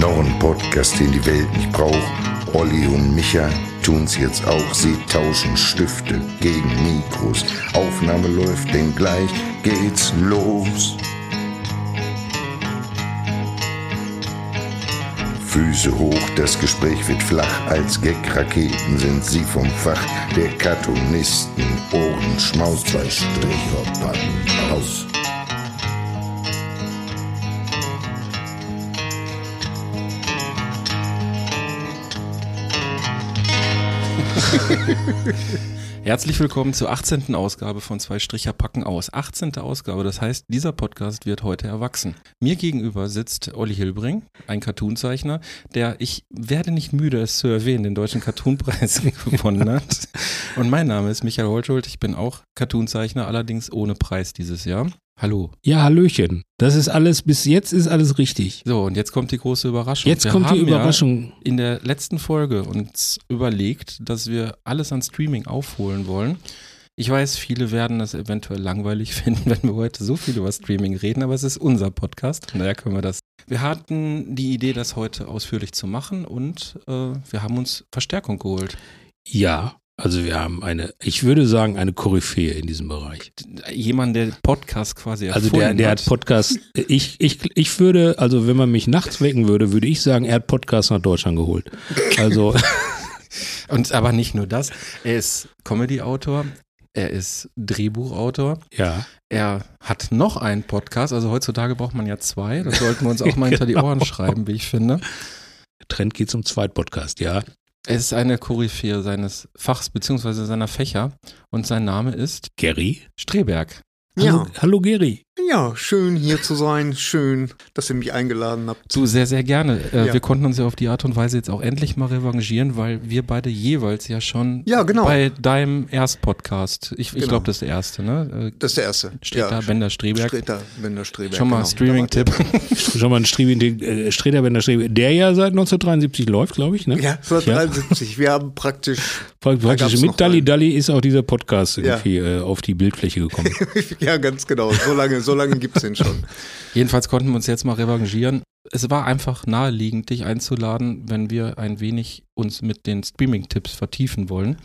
Noch ein Podcast, den die Welt nicht braucht. Olli und Micha tun's jetzt auch. Sie tauschen Stifte gegen Mikros. Aufnahme läuft, denn gleich geht's los. Füße hoch, das Gespräch wird flach. Als Gag-Raketen sind sie vom Fach der Cartoonisten. Ohren schmaus, zwei Stricher packen aus. Herzlich willkommen zur 18. Ausgabe von Zwei Stricher packen aus. 18. Ausgabe, das heißt, dieser Podcast wird heute erwachsen. Mir gegenüber sitzt Olli Hilbring, ein Cartoonzeichner, der, ich werde nicht müde, es zu erwähnen, den Deutschen Cartoonpreis gewonnen hat. Und mein Name ist Michael Holschuld, ich bin auch Cartoonzeichner, allerdings ohne Preis dieses Jahr. Hallo. Ja, Hallöchen. Das ist alles, bis jetzt ist alles richtig. So, und jetzt kommt die große Überraschung. Jetzt Wir kommt die Überraschung. Ja in der letzten Folge uns überlegt, dass wir alles an Streaming aufholen wollen. Ich weiß, viele werden das eventuell langweilig finden, wenn wir heute so viel über Streaming reden, aber es ist unser Podcast, daher können wir das. Wir hatten die Idee, das heute ausführlich zu machen und äh, wir haben uns Verstärkung geholt. Ja, also wir haben eine, ich würde sagen, eine Koryphäe in diesem Bereich. Jemand, der Podcast quasi Also erfunden der, der hat Podcast, ich, ich, ich würde, also wenn man mich nachts wecken würde, würde ich sagen, er hat Podcast nach Deutschland geholt. Also, Und aber nicht nur das, er ist Comedy-Autor, er ist Drehbuchautor, ja. er hat noch einen Podcast, also heutzutage braucht man ja zwei, das sollten wir uns auch mal hinter die Ohren schreiben, wie ich finde. Trend geht zum Zweitpodcast, ja. Er ist eine Koryphäe seines Fachs bzw. seiner Fächer und sein Name ist Gary? Streberg. Hallo, Ja, hallo Gary. Ja, schön hier zu sein. Schön, dass ihr mich eingeladen habt. Du, sehr, sehr gerne. Äh, Ja. Wir konnten uns ja auf die Art und Weise jetzt auch endlich mal revanchieren, weil wir beide jeweils ja schon Ja, genau. bei deinem Erstpodcast, ich, ich Genau. glaube, das ist der erste, ne? Das ist der erste. Äh, Streter, Bender, Streberg. Streter, Bender, Streberg. Schon mal genau. Streaming-Tipp. Schon mal ein Streaming, äh, Streter, wenn der Streber, der ja seit 1973 läuft, glaube ich, ne? Ja, 1973. Wir haben praktisch, Praktisch mit Dalli. Dalli ist auch dieser Podcast Ja. irgendwie äh, auf die Bildfläche gekommen. ja, ganz genau. So lange, so lange gibt's den schon. Jedenfalls konnten wir uns jetzt mal revanchieren. Es war einfach naheliegend, dich einzuladen, wenn wir ein wenig uns mit den Streaming-Tipps vertiefen wollen.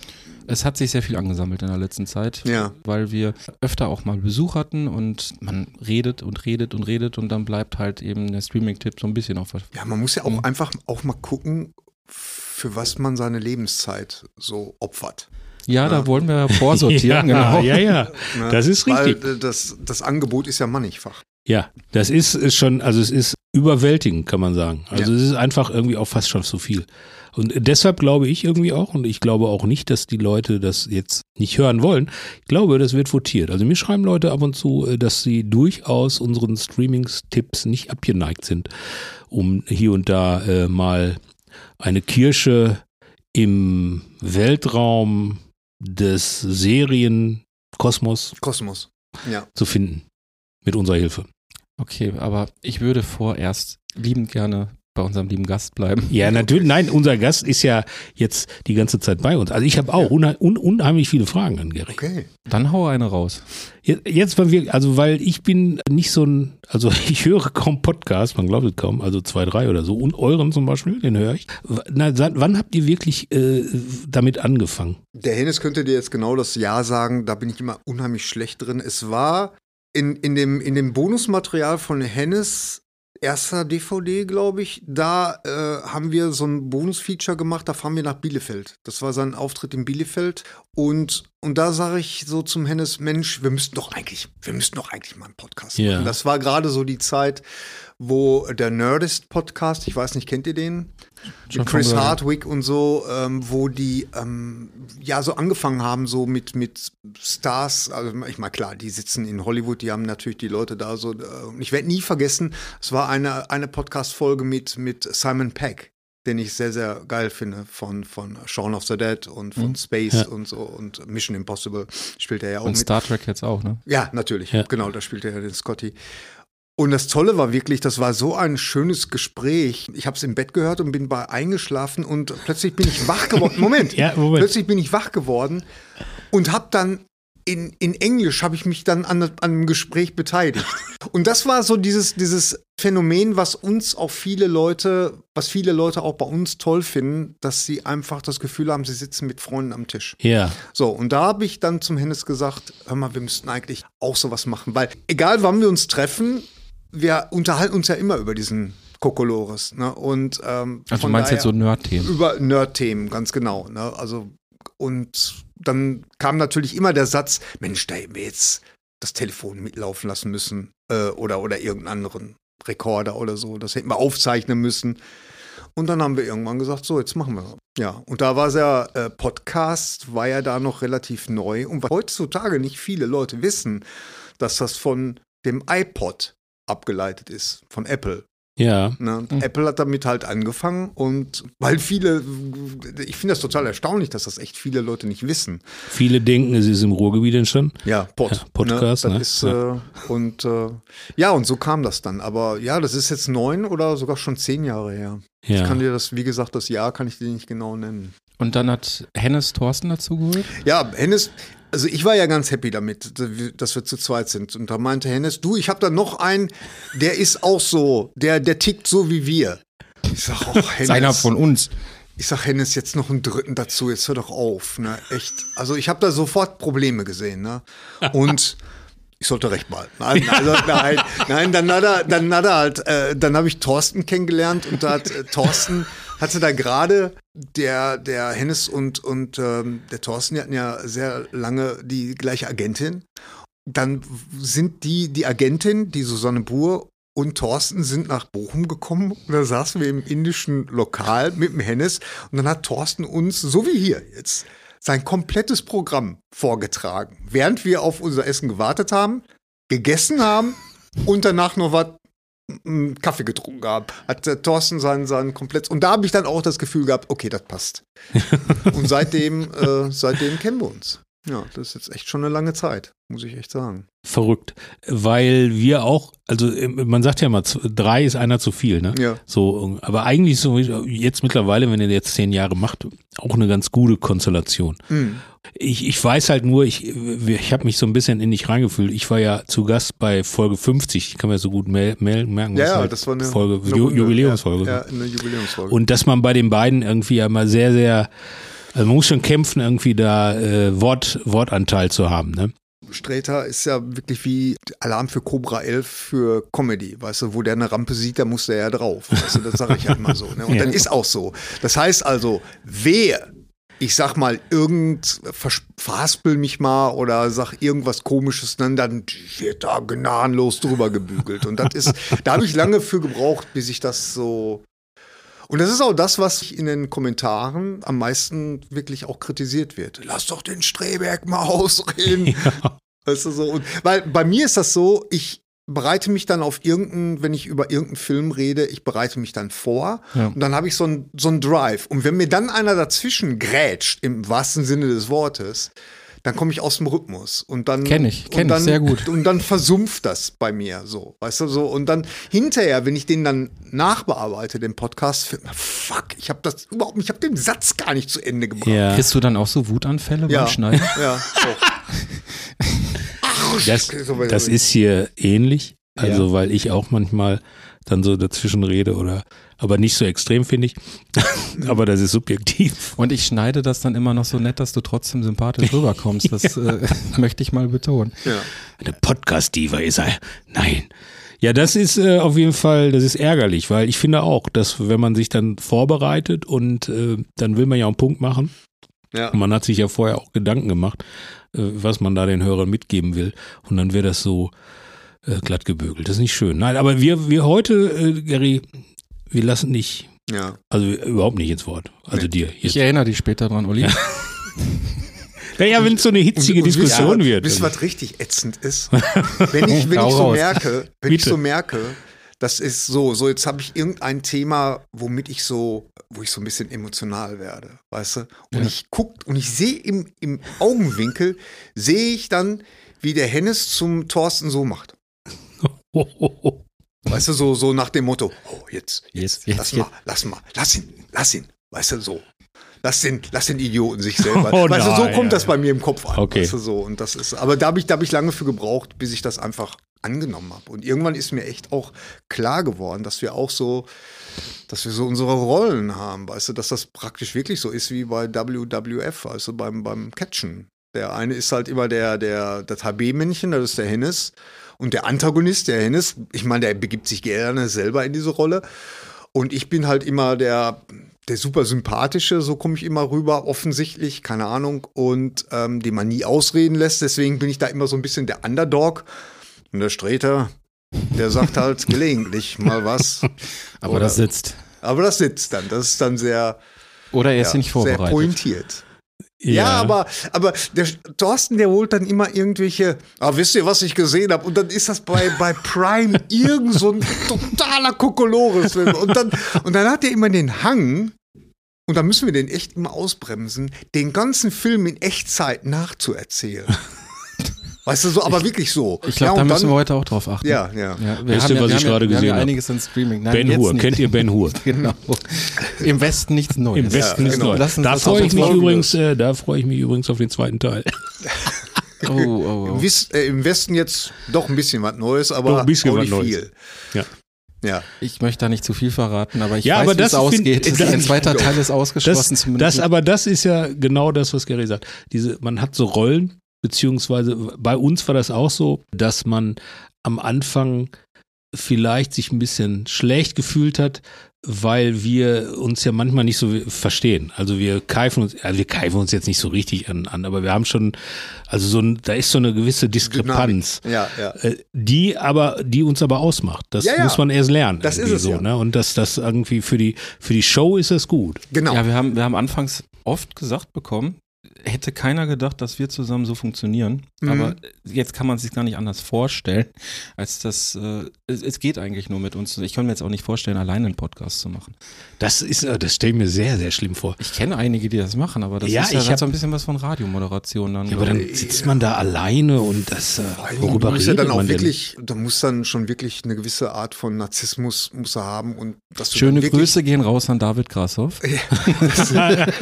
Es hat sich sehr viel angesammelt in der letzten Zeit, Ja. weil wir öfter auch mal Besuch hatten und man redet und redet und redet und dann bleibt halt eben der Streaming-Tipp so ein bisschen auf. Ja, man muss ja auch Mhm. einfach auch mal gucken, für was man seine Lebenszeit so opfert. Ja, da Ja. wollen wir vorsortieren, ja, genau. ja, ja. Das ist richtig. Weil das, das Angebot ist ja mannigfach. Ja, das ist, ist schon, also es ist überwältigend, kann man sagen. Also Ja. es ist einfach irgendwie auch fast schon zu viel. Und deshalb glaube ich irgendwie auch, und ich glaube auch nicht, dass die Leute das jetzt nicht hören wollen. Ich glaube, das wird votiert. Also mir schreiben Leute ab und zu, äh, dass sie durchaus unseren Streamingstipps nicht abgeneigt sind, um hier und da äh, mal eine Kirsche im Weltraum des Serienkosmos Kosmos. Ja. zu finden. Mit unserer Hilfe. Okay, aber ich würde vorerst liebend gerne bei unserem lieben Gast bleiben. Ja, natürlich. Nein, unser Gast ist ja jetzt die ganze Zeit bei uns. Also ich habe auch unhe un unheimlich viele Fragen an Gary. Okay. Dann hau eine raus. Jetzt, jetzt, weil wir, also weil ich bin nicht so ein, also ich höre kaum Podcasts, man glaubt es kaum, also zwei, drei oder so. Und euren zum Beispiel, den höre ich. Na, seit wann habt ihr wirklich äh, damit angefangen? Der Hennes könnte dir jetzt genau das Ja sagen, da bin ich immer unheimlich schlecht drin. Es war in, in, dem, in dem Bonusmaterial von Hennes erster DVD, glaube ich, da äh, haben wir so ein Bonusfeature gemacht, da fahren wir nach Bielefeld. Das war sein Auftritt in Bielefeld und, und da sage ich so zum Hennes, Mensch, wir müssten doch eigentlich, wir müssten doch eigentlich mal einen Podcast Ja. machen. Das war gerade so die Zeit, wo der Nerdist-Podcast, ich weiß nicht, kennt ihr den? Schon Chris. Hardwick und so, ähm, wo die ähm, ja so angefangen haben, so mit, mit Stars, also ich meine, klar, die sitzen in Hollywood, die haben natürlich die Leute da so, äh, ich werde nie vergessen, es war eine, eine Podcast-Folge mit, mit Simon Peck, den ich sehr, sehr geil finde, von, von Shaun of the Dead und von Space Ja. und so und Mission Impossible spielt er ja auch Und mit. Star Trek jetzt auch, ne? Ja, natürlich. Ja. Genau, da spielt er ja den Scotty. Und das Tolle war wirklich, das war so ein schönes Gespräch. Ich habe es im Bett gehört und bin bei eingeschlafen und plötzlich bin ich wach geworden. Moment, Ja, Moment. plötzlich bin ich wach geworden und habe dann in, in Englisch habe ich mich dann an, an einem Gespräch beteiligt. Und das war so dieses, dieses Phänomen, was uns auch viele Leute, was viele Leute auch bei uns toll finden, dass sie einfach das Gefühl haben, sie sitzen mit Freunden am Tisch. Ja. So, und da habe ich dann zum Hennes gesagt, hör mal, wir müssten eigentlich auch sowas machen, weil egal wann wir uns treffen, wir unterhalten uns ja immer über diesen Kokolores. Ne? Und, ähm, Also du meinst jetzt so Nerd-Themen. über Nerd-Themen, ganz genau. Ne? Also, und dann kam natürlich immer der Satz, Mensch, da hätten wir jetzt das Telefon mitlaufen lassen müssen äh, oder, oder irgendeinen anderen Rekorder oder so. Das hätten wir aufzeichnen müssen. Und dann haben wir irgendwann gesagt, so, jetzt machen wir. Ja, und da war es ja, äh, Podcast war ja da noch relativ neu. Und was heutzutage nicht viele Leute wissen, dass das von dem iPod abgeleitet ist, von Apple. Ja. Ne? Mhm. Apple hat damit halt angefangen und weil viele, ich finde das total erstaunlich, dass das echt viele Leute nicht wissen. Viele denken, es ist im Ruhrgebiet entstanden. Ja, Pod. Ja, Podcast, ne? ne? Ist, äh, und äh, ja, und so kam das dann. Aber ja, das ist jetzt neun oder sogar schon zehn Jahre her. Ich kann Ja. dir das, wie gesagt, das Jahr kann ich dir nicht genau nennen. Und dann hat Hennes Thorsten dazu geholt. Ja, Hennes, also ich war ja ganz happy damit, dass wir zu zweit sind. Und da meinte Hennes, du, ich habe da noch einen, der ist auch so, der, der tickt so wie wir. Ich sag, oh, Hennes. uns. Ich sag Hennes jetzt noch einen dritten dazu, jetzt hör doch auf, ne? Echt. Also ich habe da sofort Probleme gesehen, ne? Und ich sollte recht behalten. Nein, also, nein, nein, dann hat er, dann hat er halt, äh, dann habe ich Thorsten kennengelernt und da hat äh, Thorsten hatte da gerade der der Hennes und und ähm, der Thorsten, die hatten ja sehr lange die gleiche Agentin. Dann sind die die Agentin, die Susanne Buhr und Thorsten sind nach Bochum gekommen und da saßen wir im indischen Lokal mit dem Hennes und dann hat Thorsten uns, so wie hier jetzt, sein komplettes Programm vorgetragen, während wir auf unser Essen gewartet haben, gegessen haben und danach noch was m, Kaffee getrunken haben. Hat der Thorsten sein, sein komplett. Und da habe ich dann auch das Gefühl gehabt, okay, das passt. und seitdem, äh, seitdem kennen wir uns. Ja, das ist jetzt echt schon eine lange Zeit, muss ich echt sagen. Verrückt. Weil wir auch, also äh, man sagt ja z- drei ist einer zu viel, ne? Ja. So, aber eigentlich so jetzt mittlerweile, wenn ihr jetzt zehn Jahre macht, auch eine ganz gute Konstellation. Mhm. Ich, ich weiß halt nur, ich, ich habe mich so ein bisschen in dich reingefühlt. Ich war ja zu Gast bei Folge 50, ich kann mir so gut mel- merken. Ja, was ja, halt das war eine, Folge, eine Runde. Jubiläumsfolge. Ja, ja, eine Jubiläumsfolge. Und dass man bei den beiden irgendwie ja mal sehr, sehr, also man muss schon kämpfen, irgendwie da äh, Wort, Wortanteil zu haben, ne? Sträter ist ja wirklich wie Alarm für Cobra 11 für Comedy, weißt du, wo der eine Rampe sieht, da muss der ja drauf. Weißt du, das sage ich halt mal so. Ne? Und Ja. dann ist auch so. Das heißt also, wer, ich sag mal, irgend verhaspel mich mal oder sag irgendwas komisches, dann, dann wird da gnadenlos drüber gebügelt. Und das ist, da habe ich lange für gebraucht, bis ich das so und das ist auch das, was in den Kommentaren am meisten wirklich auch kritisiert wird. Lass doch den Streberg mal ausreden. Weißt du so? Und, weil bei mir ist das so, ich bereite mich dann auf irgendeinen, wenn ich über irgendeinen Film rede, ich bereite mich dann vor Ja. und dann habe ich so einen so einen Drive. Und wenn mir dann einer dazwischen grätscht, im wahrsten Sinne des Wortes, dann komme ich aus dem Rhythmus und dann Kenn ich, kenn und ich dann, sehr gut. und dann versumpft das bei mir so, weißt du so und dann hinterher, wenn ich den dann nachbearbeite, den Podcast, mir, fuck, ich habe das überhaupt, ich habe den Satz gar nicht zu Ende gebracht. Ja. Kriegst du dann auch so Wutanfälle Ja. beim Schneiden? Ja, auch. Das, das ist hier ähnlich. Also, Ja. weil ich auch manchmal dann so dazwischen rede oder, aber nicht so extrem, finde ich. aber das ist subjektiv. Und ich schneide das dann immer noch so nett, dass du trotzdem sympathisch rüberkommst. Das äh, möchte ich mal betonen. ja. Eine Podcast-Diva ist er. Nein. Ja, das ist äh, auf jeden Fall, das ist ärgerlich, weil ich finde auch, dass wenn man sich dann vorbereitet und äh, dann will man ja einen Punkt machen. Ja. Und man hat sich ja vorher auch Gedanken gemacht, was man da den Hörern mitgeben will. Und dann wird das so äh, glatt gebügelt. Das ist nicht schön. Nein, aber wir, wir heute, äh, Gary, wir lassen dich, ja. also überhaupt nicht ins Wort. Also dir. Ich Jetzt. erinnere dich später dran, Uli. Ja, ja, wenn es so eine hitzige Und- und Diskussion wisst ihr, wird. Wisst ihr, was richtig ätzend ist? Wenn ich, wenn ich so merke, wenn ich Bitte. so merke, das ist so, so jetzt habe ich irgendein Thema, womit ich so, wo ich so ein bisschen emotional werde, weißt du? Und Ja. ich guck und ich sehe im, im Augenwinkel, sehe ich dann, wie der Hennes zum Thorsten so macht. Weißt du, so, so nach dem Motto, oh, jetzt, Jetzt, jetzt, lass jetzt. mal, lass mal, lass ihn, lass ihn, weißt du, so. Lass den, lass den Idioten sich selber. Oh weißt du, so kommt ja, das ja. bei mir im Kopf an. Okay. Weißt du, so. Und das ist, aber da habe ich, da hab ich lange für gebraucht, bis ich das einfach angenommen habe. Und irgendwann ist mir echt auch klar geworden, dass wir auch so, dass wir so unsere Rollen haben, weißt du, dass das praktisch wirklich so ist wie bei WWF, also beim, beim Catchen. Der eine ist halt immer der, der, das HB-Männchen, das ist der Hennis. Und der Antagonist, der Hennis, ich meine, der begibt sich gerne selber in diese Rolle. Und ich bin halt immer der, der super sympathische, so komme ich immer rüber, offensichtlich, keine Ahnung, und ähm, den man nie ausreden lässt. Deswegen bin ich da immer so ein bisschen der Underdog. Und der Streter, der sagt halt gelegentlich mal was. Aber Oder- das sitzt. Aber das sitzt dann. Das ist dann sehr, Oder er ist ja, nicht sehr vorbereitet. pointiert. Ja, aber, aber der Thorsten, der holt dann immer irgendwelche, ah, wisst ihr, was ich gesehen habe? Und dann ist das bei, bei Prime irgend so ein totaler Kokolores-Film. Und dann, und dann hat er immer den Hang, und da müssen wir den echt immer ausbremsen, den ganzen Film in Echtzeit nachzuerzählen. Weißt du, so, aber wirklich so. Ich glaube, ja, da müssen dann, wir heute auch drauf achten. Ja, ja. Ja, wir Wisst haben ja, was wir ich haben gerade wir haben gesehen ja habe? einiges an Streaming. Nein, Ben Hur, nicht. kennt ihr Ben Hur? Genau. Im Westen nichts Neues. Im Westen Ja, genau. neu. Lass uns Da das freue ich mich übrigens, äh, da freue ich mich übrigens auf den zweiten Teil. Oh, oh, Im, oh. Wis- äh, Im Westen jetzt doch ein bisschen was Neues, aber Doch ein bisschen auch was nicht Neues. viel. Ja. Ja. Ich möchte da nicht zu viel verraten, aber ich Ja, weiß, wie es das find- ausgeht. das- Ein zweiter Teil ist Das, ausgeschlossen zumindest. das, aber das ist ja genau das, was Gary sagt. Diese, man hat so Rollen, beziehungsweise bei uns war das auch so, dass man am Anfang vielleicht sich ein bisschen schlecht gefühlt hat, weil wir uns ja manchmal nicht so verstehen. Also wir keifen uns, also wir keifen uns jetzt nicht so richtig an, an aber wir haben schon, also so ein, da ist so eine gewisse Diskrepanz. Ja, ja. Äh, die aber, die uns aber ausmacht. Das Ja, ja. muss man erst lernen. Das irgendwie ist es so, ja. ne? Und das, das irgendwie für die, für die Show ist es gut. Genau. Ja, wir haben, wir haben anfangs oft gesagt bekommen, hätte keiner gedacht, dass wir zusammen so funktionieren. Mhm. Aber jetzt kann man sich gar nicht anders vorstellen, als dass äh, es, es geht eigentlich nur mit uns. Ich kann mir jetzt auch nicht vorstellen, alleine einen Podcast zu machen. Das ist, äh, das stelle ich mir sehr, sehr schlimm vor. Ich kenne einige, die das machen, aber das Ja, ist ja ich hab- so ein bisschen was von Radiomoderation dann. Ja, aber dann sitzt man da alleine und das, äh, worüber du musst redet ja dann auch man denn? wirklich, da muss dann schon wirklich eine gewisse Art von Narzissmus muss er haben und dass du Schöne wirklich, Grüße gehen raus an David Grashoff. Mach, ja,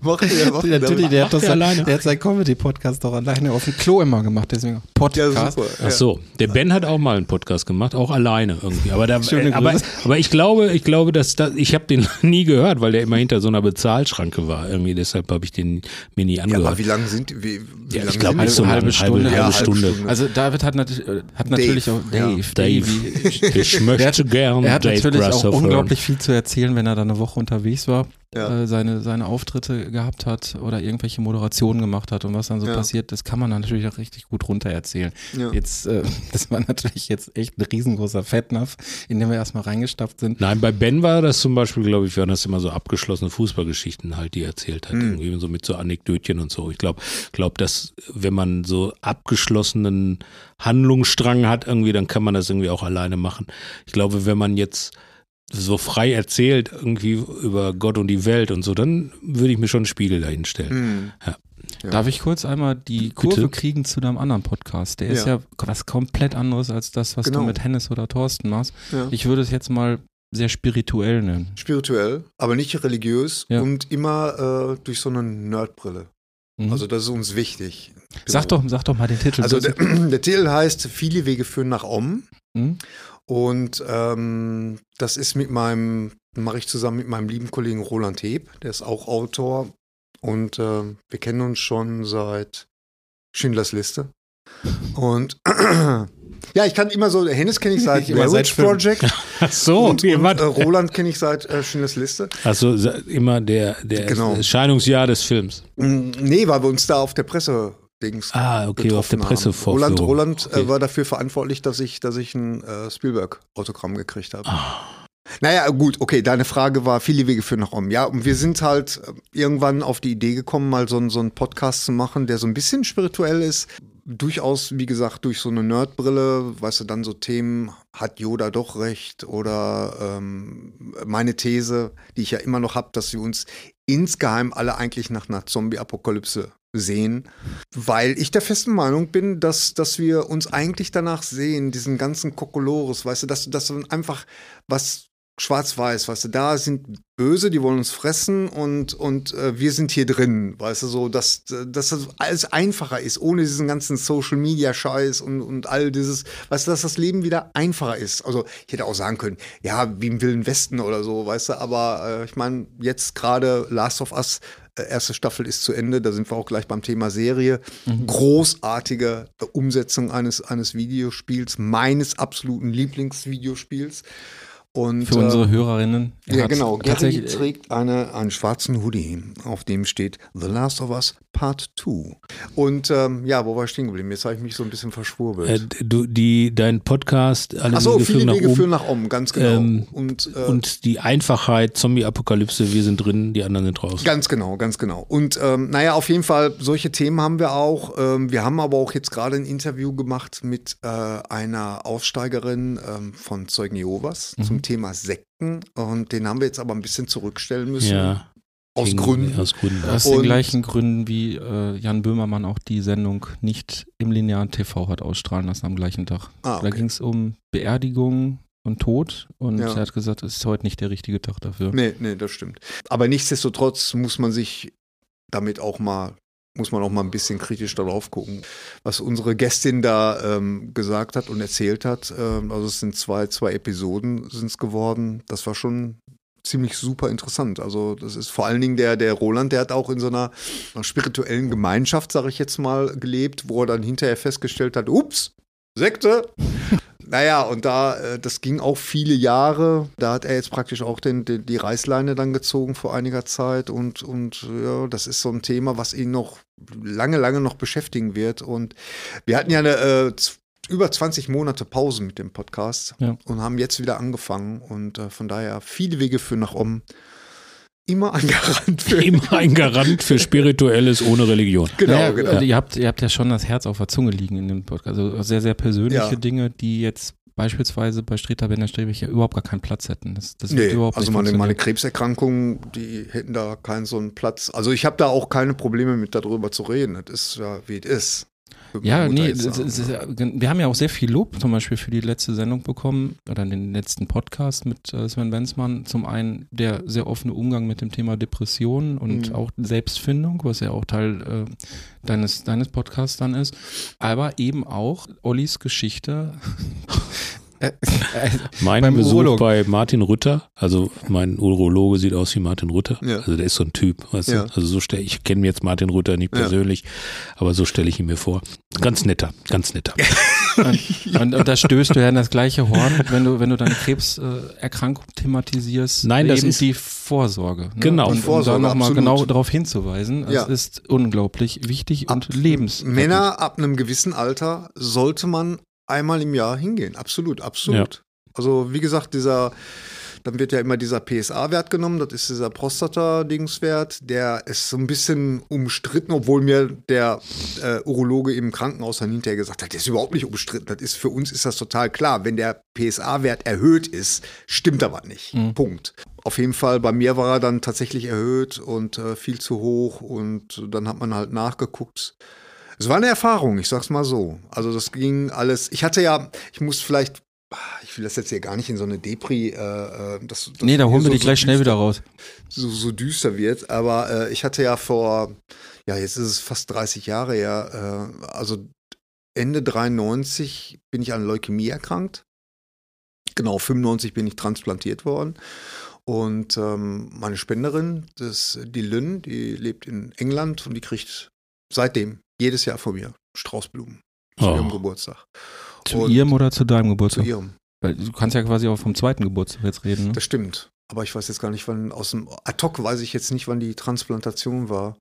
mach, Natürlich, der hat, das, der alleine. der hat seinen Comedy-Podcast doch alleine auf dem Klo immer gemacht, deswegen ja, Podcast. super. Ach so, der Ben hat auch mal einen Podcast gemacht, auch alleine irgendwie. Aber, da, äh, aber, aber ich glaube, ich glaube, dass das, ich habe den nie gehört, weil der immer hinter so einer Bezahlschranke war. Irgendwie deshalb habe ich den mir nie Ja, angehört. aber wie lange sind wie, wie Ja, lange ich glaube, ist so die? eine halbe halbe, Stunde. halbe, Ja, halbe Stunde. Stunde. Also David hat, natürlich, äh, hat natürlich auch ja. Dave, Dave. Ich möchte gern Er hat Dave natürlich auch Grashoff unglaublich viel zu erzählen, wenn er da eine Woche unterwegs war, Ja. äh, seine, seine Auftritte gehabt hat oder irgendwelche Moderationen gemacht hat und was dann so Ja. passiert, das kann man dann natürlich auch richtig gut runter erzählen. Ja. Jetzt, äh, das war natürlich jetzt echt ein riesengroßer Fettnapf, in den wir erstmal reingestapft sind. Nein, bei Ben war das zum Beispiel, glaube ich, waren das immer so abgeschlossene Fußballgeschichten halt, die er erzählt hat. Hm. Irgendwie so mit so Anekdötchen und so. Ich glaube, glaub, dass wenn man so abgeschlossenen Handlungsstrang hat irgendwie, dann kann man das irgendwie auch alleine machen. Ich glaube, wenn man jetzt so frei erzählt irgendwie über Gott und die Welt und so, dann würde ich mir schon einen Spiegel dahinstellen. Hm. Ja. Darf ich kurz einmal die Kurve kriegen zu deinem anderen Podcast? Der ist Ja. ja was komplett anderes als das, was Genau. du mit Hennes oder Thorsten machst. Ja. Ich würde es jetzt mal sehr spirituell nennen. Spirituell, aber nicht religiös Ja. und immer äh, durch so eine Nerdbrille. Mhm. Also das ist uns wichtig. sag, doch, sag doch mal den Titel. Also der, der Titel heißt Viele Wege führen nach Om. Mhm. Und ähm, das ist mit meinem, mache ich zusammen mit meinem lieben Kollegen Roland Heb, der ist auch Autor. Und ähm, wir kennen uns schon seit Schindlers Liste. Und ja, ich kann immer so, Hennes kenne ich seit Film. Project. Ach so, und, und jemand. äh, Roland kenne ich seit äh, Schindlers Liste. Also immer der, der Genau. Erscheinungsjahr des Films. Mm, Nee, weil wir uns da auf der Presse Dings Ah, okay, auf der. Pressevorführung. Roland, Roland Okay. äh, war dafür verantwortlich, dass ich, dass ich ein äh, Spielberg-Autogramm gekriegt habe. Ah. Naja, gut, okay, deine Frage war, viele Wege führen nach Om. Ja, und wir sind halt äh, irgendwann auf die Idee gekommen, mal so, so einen Podcast zu machen, der so ein bisschen spirituell ist. Durchaus, wie gesagt, durch so eine Nerdbrille, weißt du, dann so Themen, hat Yoda doch recht? Oder ähm, meine These, die ich ja immer noch habe, dass wir uns insgeheim alle eigentlich nach einer Zombie-Apokalypse sehen, weil ich der festen Meinung bin, dass, dass wir uns eigentlich danach sehen, diesen ganzen Kokolores, weißt du, dass, dass einfach was schwarz-weiß, weißt du, da sind böse, die wollen uns fressen und, und äh, wir sind hier drin, weißt du, so, dass, dass das alles einfacher ist, ohne diesen ganzen Social-Media-Scheiß und, und all dieses, weißt du, dass das Leben wieder einfacher ist. Also ich hätte auch sagen können, ja, wie im Wilden Westen oder so, weißt du, aber äh, ich meine, jetzt gerade Last of Us, äh, erste Staffel ist zu Ende, da sind wir auch gleich beim Thema Serie. Mhm. Großartige äh, Umsetzung eines, eines Videospiels, meines absoluten Lieblingsvideospiels. Und, Für unsere Hörerinnen. er ja, genau. Gary Tatsächlich, trägt eine, einen schwarzen Hoodie, auf dem steht The Last of Us Part 2. Und ähm, ja, wo war ich stehen geblieben? Jetzt habe ich mich so ein bisschen Äh, verschwurbelt. du, die, dein Podcast, alle Achso, Wege viele führen nach Wege oben. führen nach oben, ganz genau. Ähm, und, äh, und die Einfachheit, Zombie-Apokalypse, wir sind drin, die anderen sind raus. Ganz genau, ganz genau. Und ähm, naja, auf jeden Fall, solche Themen haben wir auch. Ähm, wir haben aber auch jetzt gerade ein Interview gemacht mit äh, einer Aussteigerin ähm, von Zeugen Jehovas Mhm. zum Thema Sekten. Und den haben wir jetzt aber ein bisschen zurückstellen müssen. Ja. Aus Gründen. Aus Gründen. aus den gleichen Gründen, wie äh, Jan Böhmermann auch die Sendung nicht im linearen TV hat ausstrahlen lassen am gleichen Tag. Ah, Da okay. ging es um Beerdigung und Tod und Ja. er hat gesagt, es ist heute nicht der richtige Tag dafür. Nee, nee, das stimmt. Aber nichtsdestotrotz muss man sich damit auch mal, muss man auch mal ein bisschen kritisch darauf gucken, was unsere Gästin da ähm, gesagt hat und erzählt hat. Ähm, also es sind zwei, zwei Episoden sind es geworden. Das war schon ziemlich super interessant. Also das ist vor allen Dingen der, der Roland, der hat auch in so einer, spirituellen Gemeinschaft, sage ich jetzt mal, gelebt, wo er dann hinterher festgestellt hat, ups, Sekte. Naja, und da, äh, das ging auch viele Jahre. Da hat er jetzt praktisch auch den, den, die Reißleine dann gezogen vor einiger Zeit. Und, und ja, das ist so ein Thema, was ihn noch lange, lange noch beschäftigen wird. Und wir hatten ja eine, äh, über 20 Monate Pause mit dem Podcast Ja. und haben jetzt wieder angefangen. Und äh, von daher viele Wege führen nach oben. Immer ein Garant für. Immer ein Garant für Spirituelles ohne Religion. Genau, Naja, genau. also ihr, habt, ihr habt ja schon das Herz auf der Zunge liegen in dem Podcast. Also sehr, sehr persönliche Ja. Dinge, die jetzt beispielsweise bei Streter Bender Strebig ja überhaupt gar keinen Platz hätten. Das, das Nee, also nicht meine, meine. Krebserkrankungen, die hätten da keinen so einen Platz. Also ich habe da auch keine Probleme mit darüber zu reden. Das ist ja, wie es ist. Ja, nee, das, das ne? wir haben ja auch sehr viel Lob zum Beispiel für die letzte Sendung bekommen oder den letzten Podcast mit äh, Sven Wenzmann. Zum einen der sehr offene Umgang mit dem Thema Depressionen und Mhm. auch Selbstfindung, was ja auch Teil äh, deines, deines Podcasts dann ist. Aber eben auch Ollis Geschichte. Äh, Mein Beim Besuch Urologen. bei Martin Rütter, also mein Urologe sieht aus wie Martin Rütter. Ja. Also der ist so ein Typ, weißt Ja. du? Also so stelle ich kenne jetzt Martin Rütter nicht Ja. persönlich, aber so stelle ich ihn mir vor. Ganz netter, ganz netter. und, und da stößt du ja in das gleiche Horn, wenn du, wenn du deine Krebserkrankung thematisierst. Nein, das eben ist- die Vorsorge. Ne? Genau. Und Die um Vorsorge, da nochmal genau darauf hinzuweisen, Ja. es ist unglaublich wichtig und Ab- lebens. Männer ab einem gewissen Alter sollte man einmal im Jahr hingehen. Absolut, absolut. Also wie gesagt, dieser, dann wird ja immer dieser PSA-Wert genommen, das ist dieser Prostata-Dingswert, der ist so ein bisschen umstritten, obwohl mir der äh, Urologe im Krankenhaus dann hinterher gesagt hat, der ist überhaupt nicht umstritten. Das ist für uns ist das total klar. Wenn der PSA-Wert erhöht ist, stimmt aber nicht. Mhm. Punkt. Auf jeden Fall, bei mir war er dann tatsächlich erhöht und äh, viel zu hoch und dann hat man halt nachgeguckt. Es war eine Erfahrung, ich sag's mal so. Also das ging alles. Ich hatte ja, ich muss vielleicht, ich will das jetzt hier gar nicht in so eine Depri, äh, äh, das, das Nee, da holen wir so- gleich so schnell düster- wieder raus. So, so düster wird. Aber äh, ich hatte ja vor, ja, jetzt ist es fast 30 Jahre her, äh, also Ende 93 bin ich an Leukämie erkrankt. Genau, 95 bin ich transplantiert worden. Und ähm, meine Spenderin, das die Lynn, die lebt in England und die kriegt seitdem jedes Jahr von mir Straußblumen zu Oh. ihrem Geburtstag. Zu Und ihrem oder zu deinem Zu Geburtstag? ihrem. Weil du kannst ja quasi auch vom zweiten Geburtstag jetzt reden. Ne? Das stimmt. Aber ich weiß jetzt gar nicht, wann aus dem ad hoc weiß ich jetzt nicht, wann die Transplantation war.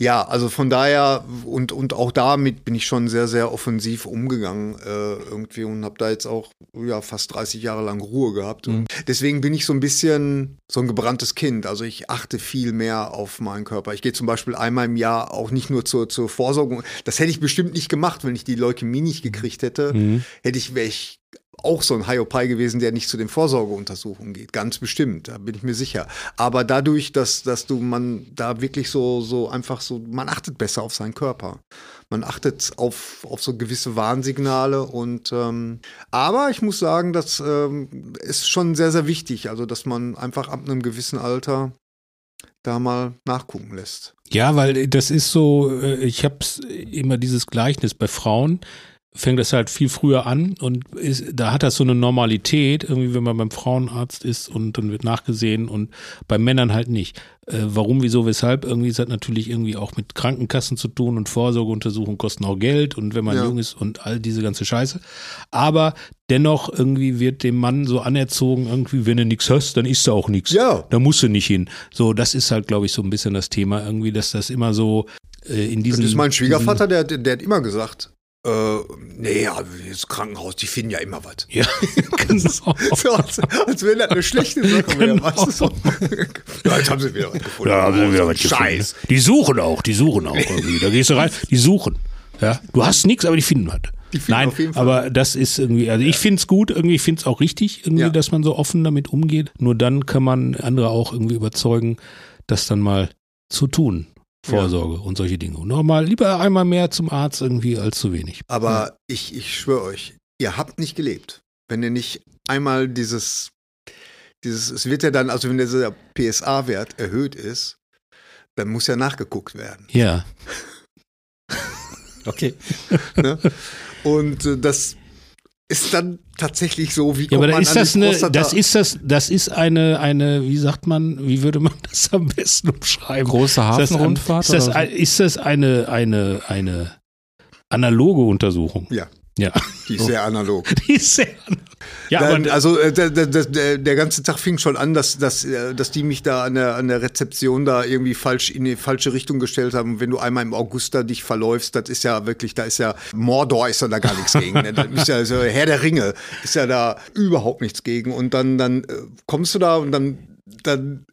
Ja, also von daher und, und auch damit bin ich schon sehr, sehr offensiv umgegangen äh, irgendwie und habe da jetzt auch ja, fast 30 Jahre lang Ruhe gehabt. Mhm. Und deswegen bin ich so ein bisschen so ein gebranntes Kind. Also ich achte viel mehr auf meinen Körper. Ich gehe zum Beispiel einmal im Jahr auch nicht nur zur, zur Vorsorgung. Das hätte ich bestimmt nicht gemacht, wenn ich die Leukämie nicht gekriegt hätte. Mhm. Hätte ich, wäre ich auch so ein Hiopai gewesen, der nicht zu den Vorsorgeuntersuchungen geht. Ganz bestimmt, da bin ich mir sicher. Aber dadurch, dass, dass du man da wirklich so, so einfach so, man achtet besser auf seinen Körper. man achtet auf, auf so gewisse Warnsignale und ähm, aber ich muss sagen, das ähm, ist schon sehr, sehr wichtig, also dass man einfach ab einem gewissen Alter da mal nachgucken lässt. Ja, weil das ist so, äh, ich habe immer dieses Gleichnis bei Frauen, fängt das halt viel früher an und ist, da hat das so eine Normalität, irgendwie, wenn man beim Frauenarzt ist und dann wird nachgesehen und bei Männern halt nicht. Äh, warum, wieso, weshalb? Irgendwie ist das natürlich irgendwie auch mit Krankenkassen zu tun und Vorsorgeuntersuchungen kosten auch Geld und wenn man Ja. jung ist und all diese ganze Scheiße. Aber dennoch irgendwie wird dem Mann so anerzogen, irgendwie, wenn du nichts hast, dann isst du auch nichts. Ja. Da musst du nicht hin. So, das ist halt, glaube ich, so ein bisschen das Thema irgendwie, dass das immer so äh, in diesen. Das ist mein Schwiegervater, der, der hat immer gesagt, äh, nee, ja, das Krankenhaus, die finden ja immer was. Ja, genau. So, als, als wenn das eine schlechte Sache wäre. Genau. Weißt du, so. Ja, jetzt haben sie wieder was gefunden. Ja, haben sie Oh, wieder so was gefunden. Scheiß. Die suchen auch, die suchen auch irgendwie. Da gehst du rein, die suchen. Ja, du hast nichts, aber die finden was. Die finden Nein, auf jeden Fall. aber das ist irgendwie, also ich finde es gut, irgendwie ich finde es auch richtig, irgendwie, Ja. dass man so offen damit umgeht. Nur dann kann man andere auch irgendwie überzeugen, das dann mal zu tun. Vorsorge und solche Dinge. Und nochmal, lieber einmal mehr zum Arzt irgendwie als zu wenig. Aber ich, ich schwöre euch, ihr habt nicht gelebt. Wenn ihr nicht einmal dieses, dieses, es wird ja dann, also wenn dieser PSA-Wert erhöht ist, dann muss ja nachgeguckt werden. Ja. Okay. Ne? Und äh, das ist dann tatsächlich so, wie Ja, aber kommt da man ist an das die eine, Prostata? das ist das, das ist eine, eine, wie sagt man, wie würde man das am besten umschreiben? Große Ist das, ein- Hafenrundfahrt ist das, oder so? ein- ist das eine, eine, eine analoge Untersuchung? Ja. Ja. Die ist sehr analog. Die ist sehr ja, Dann, aber also äh, der, der, der, der ganze Tag fing schon an, dass, dass, äh, dass die mich da an der, an der Rezeption da irgendwie falsch in die falsche Richtung gestellt haben. Und wenn du einmal im August da dich verläufst, das ist ja wirklich, da ist ja Mordor ist ja da gar nichts gegen. ne? Das ist ja so Herr der Ringe, ist ja da überhaupt nichts gegen. Und dann, dann äh, kommst du da und dann, dann